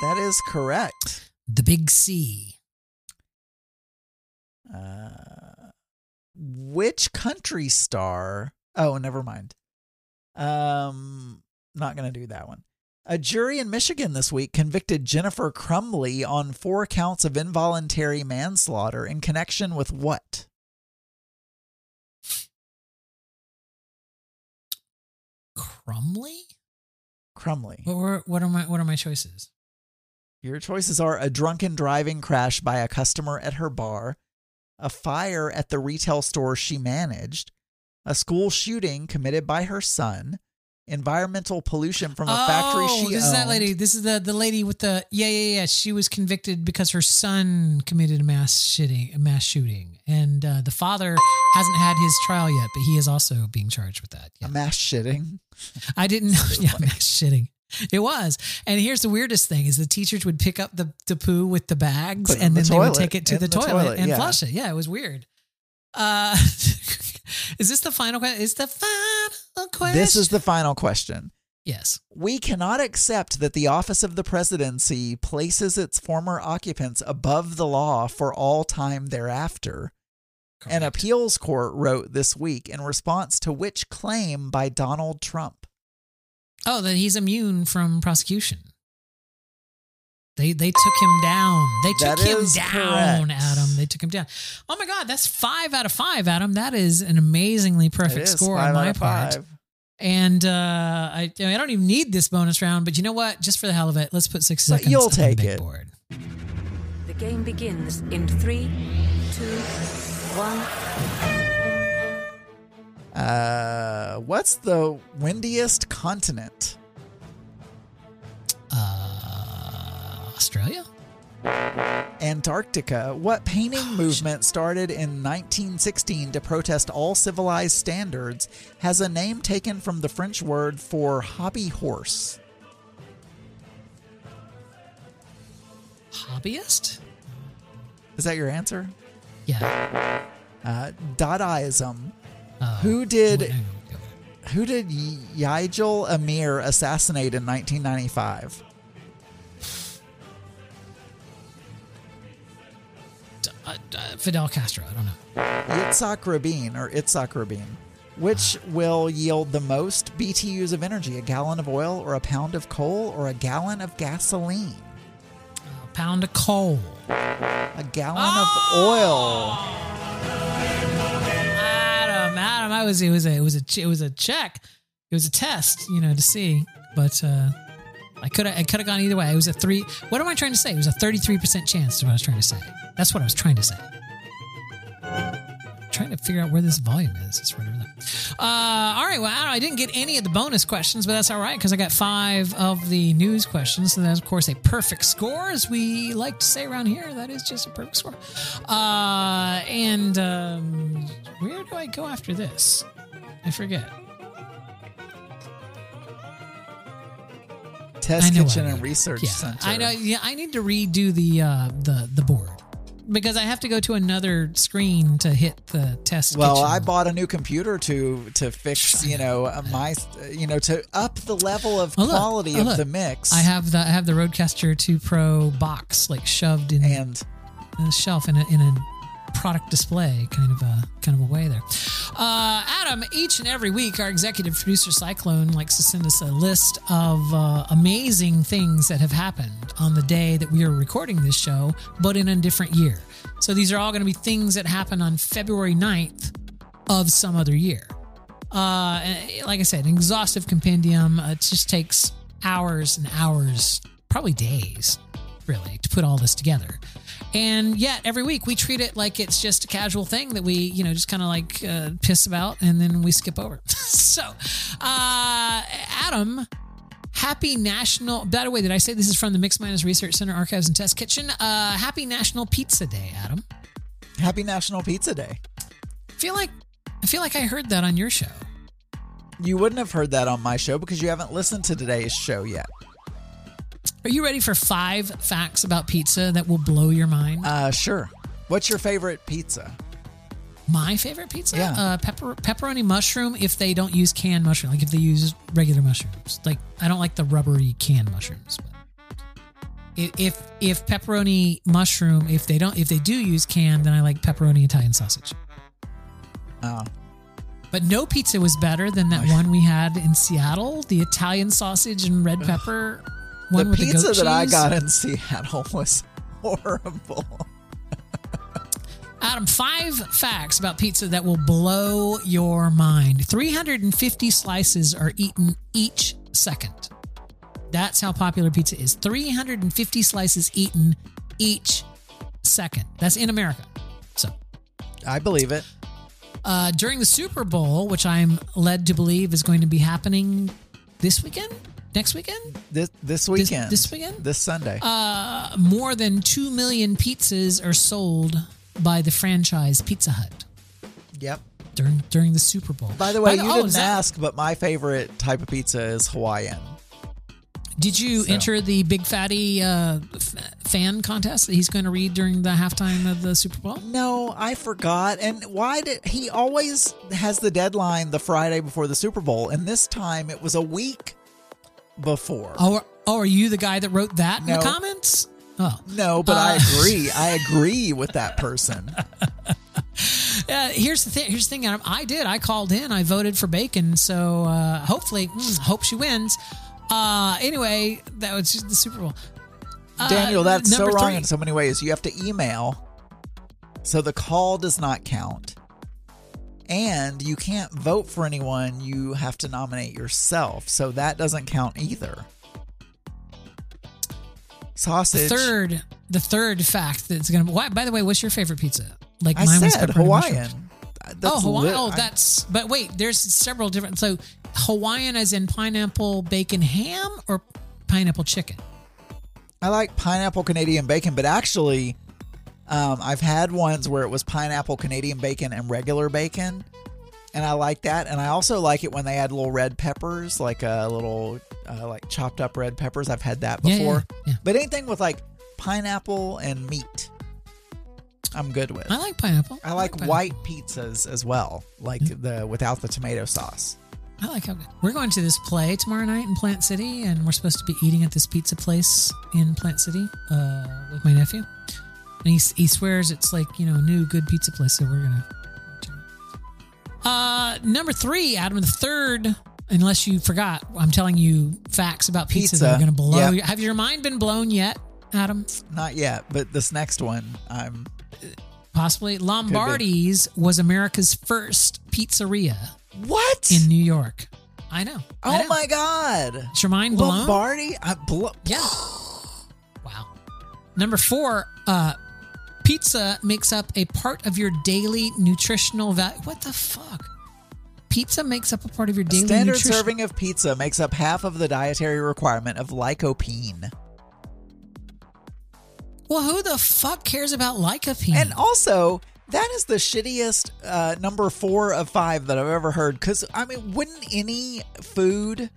That is correct. The big C. Uh, which country star? Oh, never mind. Um, not gonna do that one. A jury in Michigan this week convicted Jennifer Crumbley on four counts of involuntary manslaughter in connection with what? Crumbley? Crumbley. What, were, what are my what are my choices? Your choices are a drunken driving crash by a customer at her bar, a fire at the retail store she managed, a school shooting committed by her son, environmental pollution from a factory oh, she this is that lady. This is the the lady with the yeah yeah yeah. She was convicted because her son committed a mass shooting, a mass shooting, and uh, the father hasn't had his trial yet, but he is also being charged with that. A mass shitting. I didn't know. [LAUGHS] Yeah, mass shitting. It was. And here's the weirdest thing is the teachers would pick up the, the poo with the bags Put it in and the then they would take it to the, the toilet, toilet, and yeah. flush it. Yeah, it was weird. Uh [LAUGHS] [LAUGHS] is this the final question? Is the final question? This is the final question. Yes. We cannot accept that the office of the presidency places its former occupants above the law for all time thereafter. An appeals court wrote this week in response to which claim by Donald Trump? Oh, that he's immune from prosecution. They they took him down. They took That him down, correct. Adam. They took him down. Oh my God, that's five out of five, Adam. That is an amazingly perfect It is score five on out my of part. five. And uh, I, I, mean, I don't even need this bonus round, but you know what? Just for the hell of it, let's put six But seconds. you'll on the take big it. Board. The game begins in three, two, one. Uh, what's the windiest continent? Australia? Antarctica. What painting movement started in 1916 to protest all civilized standards has a name taken from the French word for hobby horse? Hobbyist? Is that your answer? Yeah. Uh, Dadaism. Oh, who did who did Yigal Amir assassinate in 1995? Uh, uh, Fidel Castro. I don't know. Yitzhak Rabin or Itzhak Rabin. Which will yield the most BTUs of energy, a gallon of oil or a pound of coal or a gallon of gasoline? A pound of coal. A gallon of oil. Adam, Adam, I was it was a it was a it was a check. It was a test, you know, to see. But uh I could have I could have gone either way. It was a three. What am I trying to say? It was a thirty three percent chance. Is what I was trying to say. That's what I was trying to say. trying to figure out where this volume is. It's right over there. Uh, all right. Well, Adam, I didn't get any of the bonus questions, but that's all right because I got five of the news questions. So that's of course a perfect score, as we like to say around here. That is just a perfect score. Uh, and um, where do I go after this? I forget. Test Kitchen and Research yeah, Center. I know. Yeah, I need to redo the uh, the the board because I have to go to another screen to hit the test. Well, kitchen. I bought a new computer to to fix, you know, my, you know, to up the level of Oh, look. quality Oh, of look. the mix. I have the I have the RODECaster 2 Pro box like shoved in and a shelf in a in a product display kind of a kind of a way there. Uh, Adam, each and every week, our executive producer Cyclone likes to send us a list of uh, amazing things that have happened on the day that we are recording this show, but in a different year. So these are all going to be things that happen on February 9th of some other year. Uh, like I said, an exhaustive compendium. Uh, it just takes hours and hours, probably days, really, to put all this together. And yet, every week we treat it like it's just a casual thing that we, you know, just kind of like uh, piss about and then we skip over. [LAUGHS] so, uh, Adam, happy National. By the way, did I say this is from the Mix Minus Research Center Archives and Test Kitchen? Uh, happy National Pizza Day, Adam. Happy National Pizza Day. I feel like I feel like I heard that on your show. You wouldn't have heard that on my show because you haven't listened to today's show yet. Are you ready for five facts about pizza that will blow your mind? Uh, sure. What's your favorite pizza? My favorite pizza? Yeah. Uh, pepper, pepperoni mushroom if they don't use canned mushroom, like if they use regular mushrooms. Like, I don't like the rubbery canned mushrooms. But if, if if pepperoni mushroom, if they don't, if they do use canned, then I like pepperoni Italian sausage. Oh. But no pizza was better than that one we had in Seattle, the Italian sausage and red pepper [LAUGHS] one the pizza the that I got in Seattle [LAUGHS] was horrible. Adam, five facts about pizza that will blow your mind. 350 slices are eaten each second. That's how popular pizza is. 350 slices eaten each second. That's in America. So, I believe it. uh, during the Super Bowl, which I'm led to believe is going to be happening this weekend, next weekend, This this weekend. this weekend? This Sunday. uh, more than 2 million pizzas are sold by the franchise Pizza Hut yep. during during the Super Bowl. By the way, you oh, didn't that- ask, but my favorite type of pizza is Hawaiian. Did you So- enter the Big Fatty uh, f- fan contest that he's going to read during the halftime of the Super Bowl? No, I forgot. And why did he always has the deadline the Friday before the Super Bowl? And this time it was a week before. Oh, oh, are you the guy that wrote that in the comments? Oh, No, but I Uh, agree. I agree with that person. [LAUGHS] Uh, here's the thing. Here's the thing. Adam. I did. I called in. I voted for Bacon. So uh, hopefully, mm, hope she wins. Uh, anyway, that was just the Super Bowl. Uh, Daniel, that's so wrong three. in so many ways. You have to email, so the call does not count. And you can't vote for anyone, you have to nominate yourself. So that doesn't count either. The Sausage. third, the third fact that's gonna. Why, by the way, what's your favorite pizza? Like I mine said pepperoni Hawaiian. That's oh, Hawaiian. oh, that's. But wait, there's several different. So Hawaiian, as in pineapple bacon ham or pineapple chicken. I like pineapple Canadian bacon, but actually, um, I've had ones where it was pineapple Canadian bacon and regular bacon, and I like that. And I also like it when they add little red peppers, like a little uh, like chopped up red peppers. I've had that Yeah, yeah, before. yeah. But anything with like pineapple and meat, I'm good with. I like pineapple. I like pineapple. white pizzas as well, like the without the tomato sauce. I like how we're going to this play tomorrow night in Plant City, and we're supposed to be eating at this pizza place in Plant City uh, with my nephew. And he he swears it's like you know a new good pizza place, so we're gonna. Uh, number three, Adam, the third. Unless you forgot, I'm telling you facts about pizza, that are going to blow. yeah. Your, have your mind been blown yet, Adam? Not yet, but this next one, I'm Possibly. Lombardi's was America's first pizzeria what? in New York. I know. I oh know. my god, Is your mind blown? Lombardi! I blo- Yeah. wow. Number four, uh, pizza makes up a part of your daily nutritional value. What the fuck? Pizza makes up a part of your A daily standard nutrition. serving of pizza makes up half of the dietary requirement of lycopene. Well, who the fuck cares about lycopene? And also, that is the shittiest uh, number four of five that I've ever heard. Because, I mean, wouldn't any food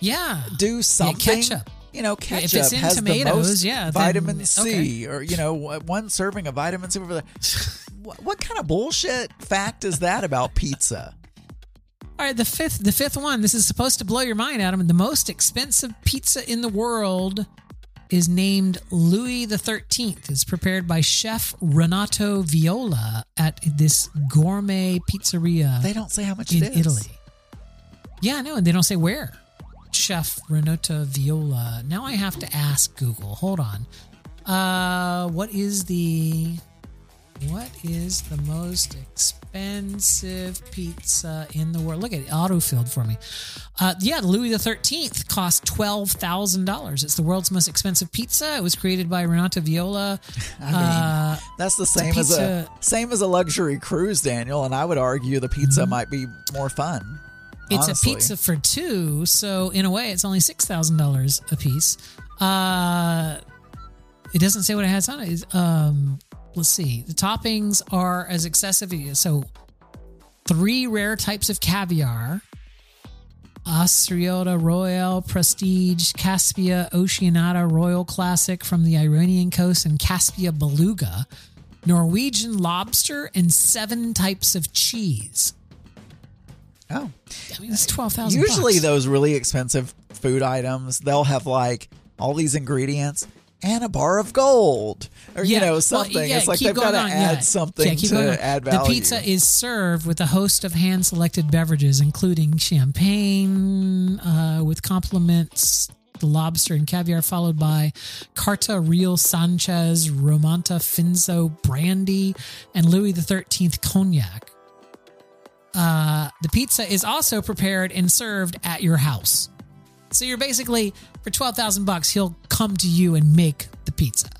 yeah, do something? ketchup. You know, Yeah, if ketchup it's in has tomatoes, the most yeah, then- vitamin C, okay. or you know, one serving of vitamin C. [LAUGHS] What, what kind of bullshit fact is that about pizza? All right, the fifth, the fifth one. This is supposed to blow your mind, Adam. The most expensive pizza in the world is named Louis the Thirteenth. It's prepared by Chef Renato Viola at this gourmet pizzeria. They don't say how much in it is. Italy. Yeah, I know, and they don't say where. Chef Renata Viola. Now I have to ask Google. Hold on. Uh, what is the what is the most expensive pizza in the world. Look at it, autofilled for me. Uh, yeah, Louis the Thirteenth cost twelve thousand dollars. It's the world's most expensive pizza. It was created by Renata Viola. [LAUGHS] I mean, Uh, that's the it's a same as a same as a luxury cruise, Daniel. And I would argue the pizza might be more fun. It's honestly. a pizza for two, so in a way, it's only six thousand dollars a piece. Uh, it doesn't say what it has on it. It's, Um, let's see. The toppings are as excessive. As so, three rare types of caviar: Austriota Royal, Prestige, Caspia Oceanata Royal Classic from the Iranian coast, and Caspia Beluga, Norwegian lobster, and seven types of cheese. Oh, I mean, it's twelve thousand. Usually, those really expensive food items, they'll have like all these ingredients and a bar of gold, or you Yeah, know well, something. yeah, it's like they've got to add yeah. something Yeah, keep going on. to add value. The pizza is served with a host of hand-selected beverages, including champagne uh, with compliments. The lobster and caviar, followed by Carta Real Sanchez, Romanta Finzo brandy, and Louis XIII cognac. Uh, the pizza is also prepared and served at your house. So you're basically for twelve thousand bucks, he'll come to you and make the pizza.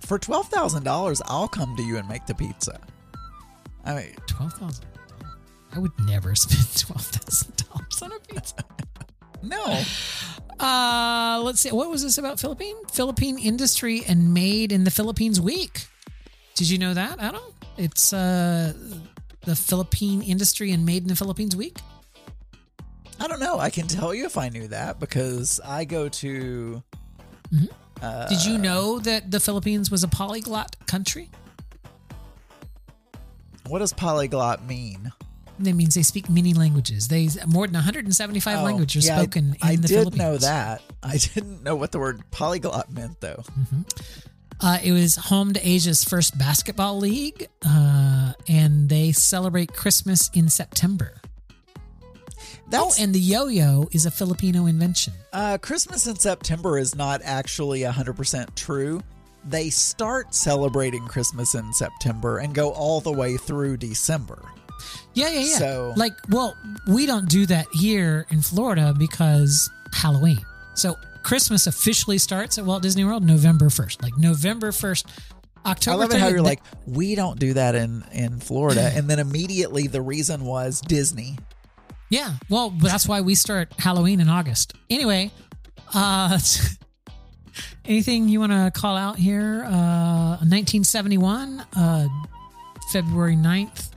For twelve thousand dollars, I'll come to you and make the pizza. I mean, twelve thousand. I would never [LAUGHS] spend twelve thousand dollars on a pizza. [LAUGHS] no. Uh, let's see. What was this about Philippine? Philippine Industry and Made in the Philippines Week. Did you know that, Adam? It's uh, the Philippine Industry and Made in the Philippines Week. I don't know. I can tell you if I knew that because I go to. Uh, Did you know that the Philippines was a polyglot country? What does polyglot mean? That means they speak many languages. They more than 175 Oh, languages are yeah, I- spoken in I, the Philippines. I did know that. I [LAUGHS] didn't know what the word polyglot meant though. Uh, it was home to Asia's first basketball league, uh, and they celebrate Christmas in September. oh, and the yo-yo is a Filipino invention. Uh, Christmas in September is not actually 100% true. They start celebrating Christmas in September and go all the way through December. Yeah, yeah, yeah. So- like, well, we don't do that here in Florida because Halloween. So Christmas officially starts at Walt Disney World November 1st. Like November 1st, October I love it how you're like, we don't do that in, in Florida. and then immediately the reason was Disney. Yeah, well, that's why we start Halloween in August. Anyway, uh, [LAUGHS] anything you want to call out here? Uh, 1971, uh, February 9th,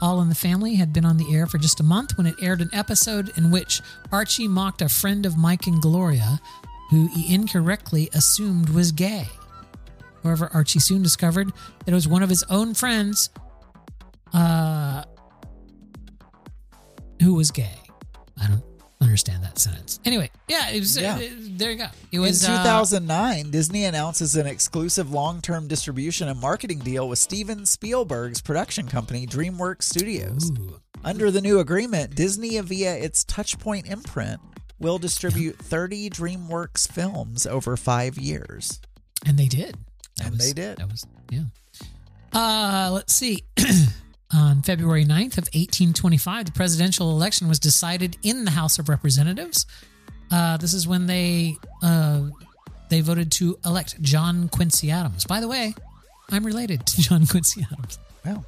All in the Family had been on the air for just a month when it aired an episode in which Archie mocked a friend of Mike and Gloria, who he incorrectly assumed was gay. However, Archie soon discovered that it was one of his own friends. Uh, who was gay. I don't understand that sentence. Anyway, yeah, it was. Yeah. uh, there you go. It was in uh, 2009, Disney announces an exclusive long-term distribution and marketing deal with Steven Spielberg's production company, DreamWorks Studios. Under the new agreement, Disney, via its Touchstone imprint, will distribute 30 DreamWorks films over five years. and they did. That And was- they did. That was yeah. Uh, let's see. [CLEARS THROAT] On February 9th of 1825, the presidential election was decided in the House of Representatives. Uh, this is when they uh, they voted to elect John Quincy Adams. By the way, I'm related to [LAUGHS] John Quincy Adams. Wow.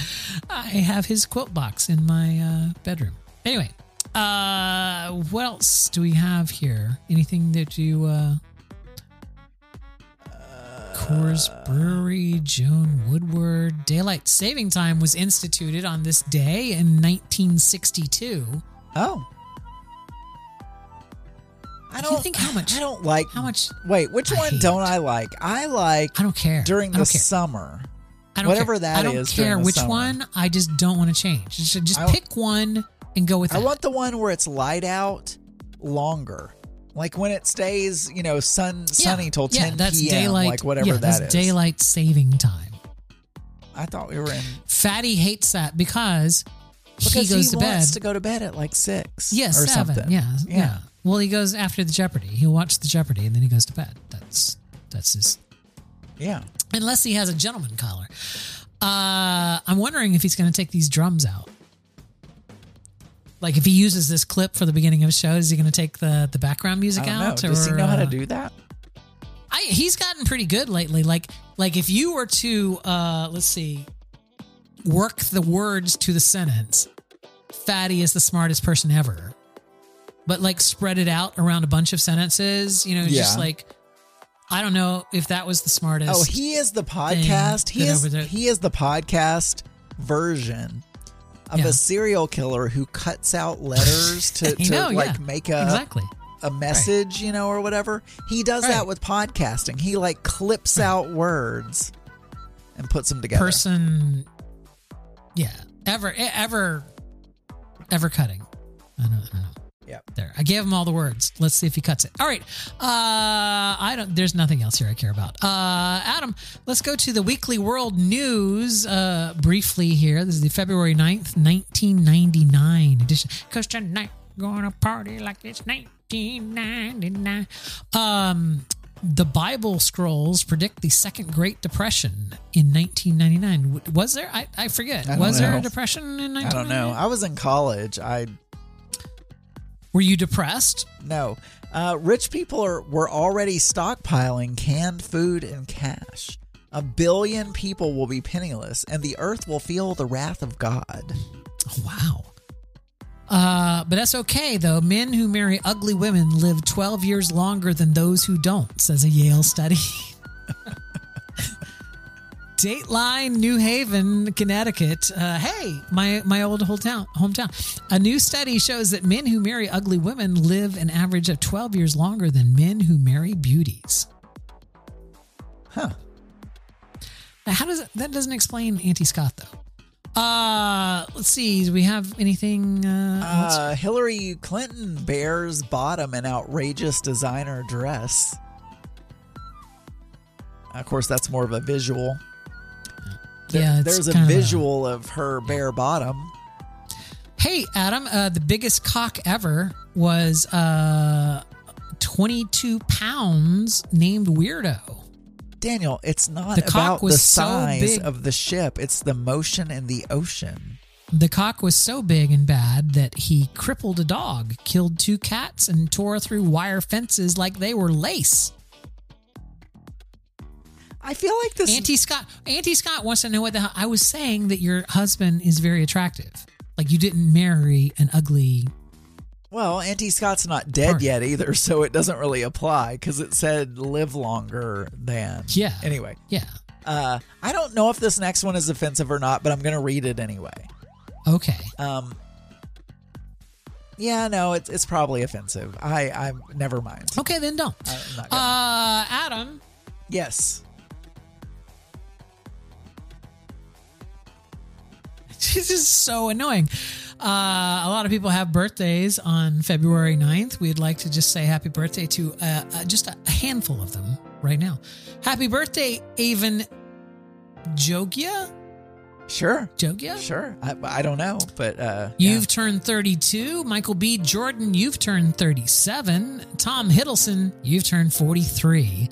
[LAUGHS] I have his quilt box in my uh, bedroom. Anyway, uh, what else do we have here? Anything that you uh, Coors Brewery, Joan Woodward. Daylight saving time was instituted on this day in 1962. Oh. I Do you don't think how much? I don't like how much. Wait, which I one hate. don't I like? I like I don't care. during the don't care. summer. I don't Whatever care. that I don't is care which summer. one. I just don't want to change. Just, just pick one and go with I that. want the one where it's light out longer. Like when it stays, you know, sun sunny till 10 that's p.m. daylight. like whatever yeah, that that's is. daylight saving time. I thought we were in Fatty hates that because, because he goes to bed. wants to go to bed at like six. Yeah, or seven. something. Yeah, yeah, Well, he goes after the Jeopardy. He'll watch the Jeopardy and then he goes to bed. That's that's his. Yeah. Unless he has a gentleman collar. Uh, I'm wondering if he's going to take these drums out. Like if he uses this clip for the beginning of the show, is he going to take the the background music don't know. out? Does he know how to uh, do that? I, he's gotten pretty good lately. Like like if you were to uh let's see, work the words to the sentence, Fatty is the smartest person ever. But like spread it out around a bunch of sentences, you know, just like I don't know if that was the smartest. Oh, he is the podcast. He is he is the podcast version of Yeah. a serial killer who cuts out letters [LAUGHS] to, to know, like yeah. make a Exactly. a message, you know, or whatever. He does Right. that with podcasting. He like clips out words and puts them together. person yeah ever ever ever cutting i don't, I don't know Yep. there i gave him all the words let's see if he cuts it all right uh i don't there's nothing else here i care about uh adam let's go to the weekly world news uh briefly here this is the february 9th 1999 edition because tonight gonna party like it's 1999 um the Bible scrolls predict the Second Great Depression in 1999. Was there? I, I forget. I Was there a depression in 1999? I don't know. I was in college. I Were you depressed? no. Uh, rich people are were already stockpiling canned food and cash. A billion people will be penniless, and the earth will feel the wrath of God. Oh, wow. Uh, but that's okay though. Men who marry ugly women live 12 years longer than those who don't, says a Yale study. [LAUGHS] Dateline, New Haven, Connecticut. Uh, hey, my my old hometown. Hometown. A new study shows that men who marry ugly women live an average of 12 years longer than men who marry beauties. Huh. Now, how does that doesn't explain Auntie Scott though? Uh, let's see. Do we have anything? Uh. Uh, Hillary Clinton bears bottom in outrageous designer dress. Of course, that's more of a visual. There- Yeah, there's a of a- visual of her bare bottom. Hey, Adam, uh, the biggest cock ever was uh, 22 pounds named Weirdo. Daniel, it's not The cock about was the so size big. of the ship; it's the motion in the ocean. The cock was so big and bad that he crippled a dog, killed two cats, and tore through wire fences like they were lace. I feel like this. Auntie Scott, Auntie Scott wants to know what the hell. I was saying that your husband is very attractive. Like you didn't marry an ugly. Well, Auntie Scott's not dead Party. yet either, so it doesn't really apply because it said live longer than. Yeah. Anyway, Yeah. uh, I don't know if this next one is offensive or not, but I'm going to read it anyway. Okay. Um. Yeah, no, it's it's probably offensive. I I never mind. Okay, then don't. I'm not. Uh, Adam. yes. [LAUGHS] This is so annoying. Uh, a lot of people have birthdays on February 9th. We'd like to just say happy birthday to uh, uh, just a handful of them right now. Happy birthday, Avan Jogia? Sure. Jogia? Sure. I, I don't know, but uh, You've turned 32. Michael B. Jordan, you've turned 37. Tom Hiddleston, you've turned 43.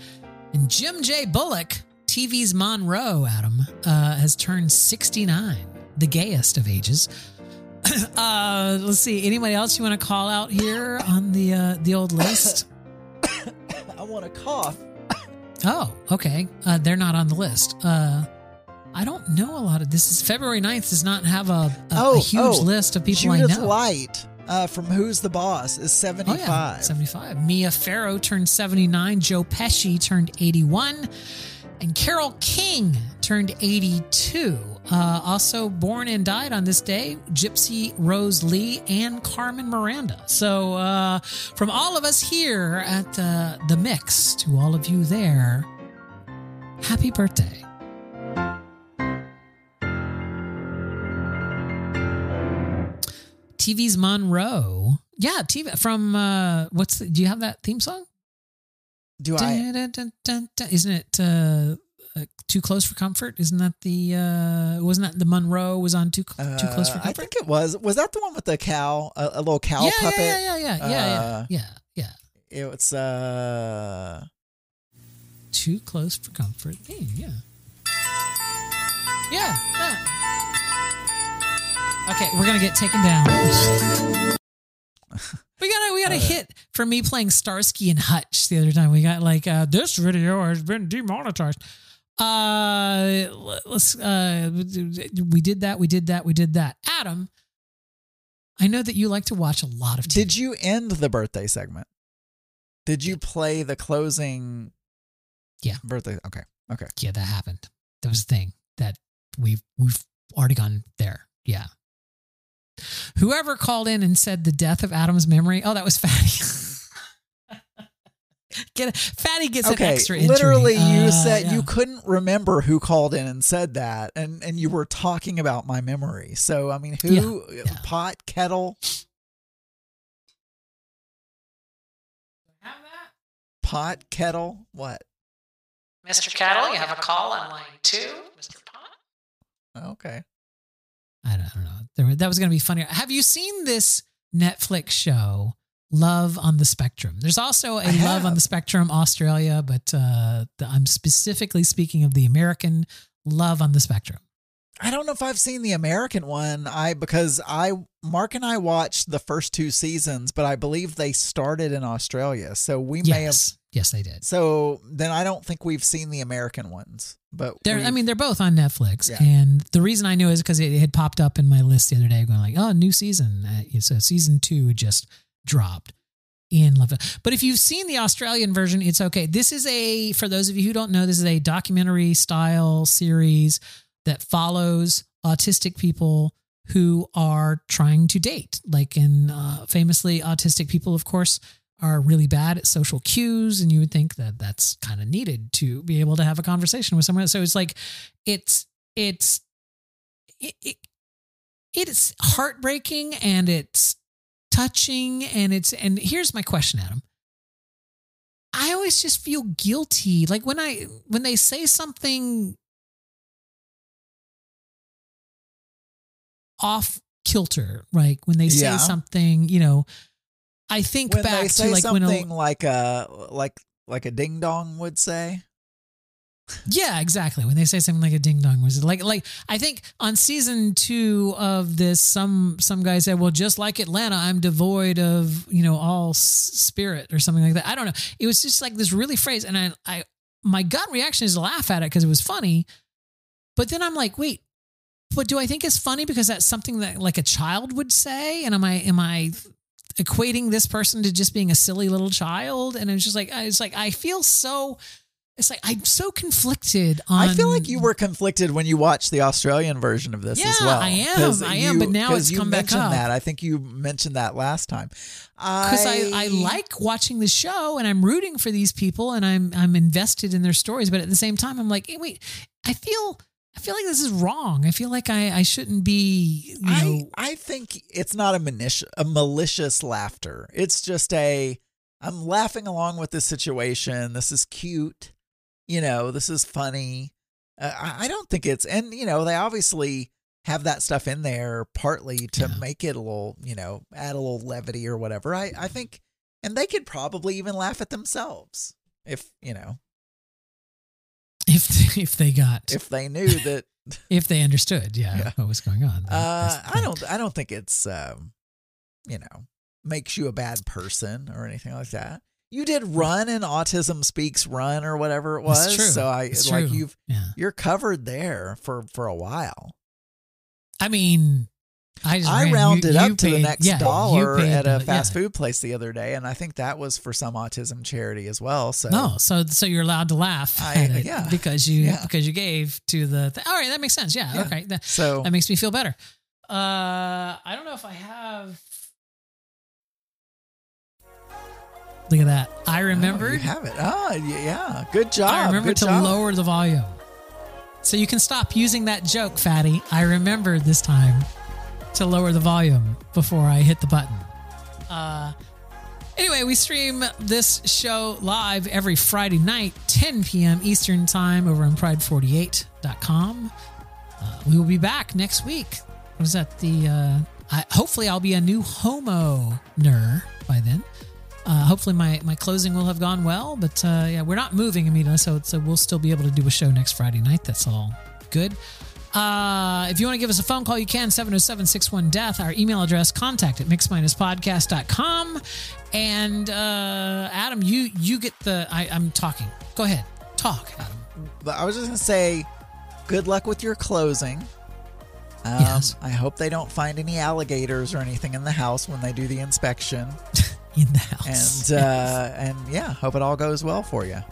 And Jim J. Bullock, TV's Monroe, Adam, uh, has turned 69, the gayest of ages. [CLEARS THROAT] uh, let's see. Anybody else you want to call out here [COUGHS] on the uh, the old list? [COUGHS] I want to cough. Oh, okay. Uh, they're not on the list. Uh, I don't know a lot of this. Is February 9th does not have a, a, oh, a huge oh, list of people Judith I know. Light uh, from Who's the Boss is Oh, 75. yeah, 75. Mia Farrow turned 79. Joe Pesci turned 81. And Carole King turned 82. Uh, also born and died on this day, Gypsy Rose Lee and Carmen Miranda. So, uh, from all of us here at uh, The Mix to all of you there, happy birthday. TV's Monroe. Yeah, TV from uh what's the, do you have that theme song? Do I? Dun, dun, dun. Isn't it uh, uh Too Close for Comfort? Isn't that the uh wasn't that the Monroe was on Too Too Close for Uh, I think it was. Was that the one with the cow? A, a little cow yeah, puppet? yeah, yeah, yeah, yeah, yeah, Uh, yeah, yeah, yeah. It's uh Too Close for Comfort theme, yeah. Yeah. yeah. Okay, we're gonna get taken down. we got a we got a [LAUGHS] hit for me playing Starsky and Hutch the other time. We got like uh, this video has been demonetized. Uh, let's uh, we did that. We did that. We did that. Adam, I know that you like to watch a lot of. TV. Did you end the birthday segment? Did you play the closing? Yeah. Birthday. Okay. Okay. Yeah, that happened. That was the thing that we've we've already gone there. Yeah. Whoever called in and said the death of Adam's memory. Oh, that was [LAUGHS] Fatty. Get a, Fatty gets an extra injury. Literally, you Uh, said yeah. you couldn't remember who called in and said that, and and you were talking about my memory. So I mean, who pot kettle? Pot kettle. What? Mr. Cattle, you have a call on line two. Mr. Pot. Okay. I don't, I don't know. There, that was going to be funnier. Have you seen this Netflix show, Love on the Spectrum? There's also a I Love on the Spectrum Australia, but uh, the, I'm specifically speaking of the American Love on the Spectrum. I don't know if I've seen the American one. I because I Mark and I watched the first two seasons, but I believe they started in Australia. So we may have Yes, yes, they did. So then I don't think we've seen the American ones. But They're, I mean, they're both on Netflix, Yeah. and the reason I knew is because it had popped up in my list the other day, going like, "Oh, new season." Uh, so season two just dropped in Love. But if you've seen the Australian version, it's okay. This is a for those of you who don't know, this is a documentary style series that follows autistic people who are trying to date. Like, in uh, famously, autistic people, of course, are really bad at social cues, and you would think that that's kind of needed to be able to have a conversation with someone. So it's like, it's it's it, it it's heartbreaking and it's touching and it's and here's my question, Adam. I always just feel guilty, like when I when they say something off kilter, like when they say Yeah. something, you know. I think when back to like when something a, like a like like a ding dong would say. Yeah, exactly. When they say something like a ding dong was like like I think on season two of this, some some guy said, "Well, just like Atlanta, I'm devoid of you know all spirit or something like that." I don't know. It was just like this really phrase, and I I my gut reaction is to laugh at it because it was funny, but then I'm like, wait, but do I think it's funny because that's something that like a child would say, and am I am I equating this person to just being a silly little child? And it's just like it's like I feel so. It's like I'm so conflicted on. I feel like you were conflicted when you watched the Australian version of this as Yeah, well. I am. I am, but now it's you come back mentioned up. that. I think you mentioned that last time. because I, I like watching the show and I'm rooting for these people and I'm I'm invested in their stories, but at the same time I'm like, hey, wait, I feel I feel like this is wrong. I feel like I, I shouldn't be you I, I think it's not a malicious, a malicious laughter. It's just a I'm laughing along with this situation. This is cute. You know, this is funny. Uh, I, I don't think it's and you know they obviously have that stuff in there partly to make it a little you know add a little levity or whatever. I I think and they could probably even laugh at themselves if you know if [LAUGHS] if they got if they knew that [LAUGHS] if they understood, yeah, Yeah. what was going on. Uh, I don't. I don't think it's um, you know makes you a bad person or anything like that. You did run in Autism Speaks Run or whatever it was. So I It's like true. you've Yeah. you're covered there for for a while. I mean, I just I ran. rounded You- up you to the next yeah, dollar paid at a fast yeah. food place the other day, and I think that was for some autism charity as well. So No, so so you're allowed to laugh I- yeah. because you Yeah. because you gave to the. Th- All right, that makes sense. Yeah, Yeah. okay. That, So- that makes me feel better. Uh, I don't know if I have. Look at that! I Oh, you have it. Oh, yeah. Good job. I remember to job. lower the volume, so you can stop using that joke, fatty. I remembered this time to lower the volume before I hit the button. Uh, anyway, we stream this show live every Friday night, 10 p.m. Eastern Time over on Pride48.com. Uh, we will be back next week. What is that? The uh, I, hopefully I'll be a new homo ner by then. Uh, hopefully my, my closing will have gone well, but uh, yeah, we're not moving immediately, so so we'll still be able to do a show next Friday night. That's all good. Uh, if you want to give us a phone call, you can 707 61 Death. Our email address, contact at mix-podcast.com. And uh, Adam, you you get the. I, I'm talking. Go ahead. Talk, Adam. But I was just gonna say, good luck with your closing. Um, Yes. I hope they don't find any alligators or anything in the house when they do the inspection. [LAUGHS] in the house. And [LAUGHS] uh, and yeah, hope it all goes well for you.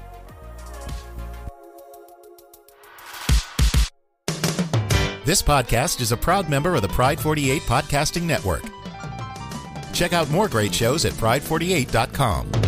This podcast is a proud member of the Pride 48 Podcasting Network. Check out more great shows at pride48.com.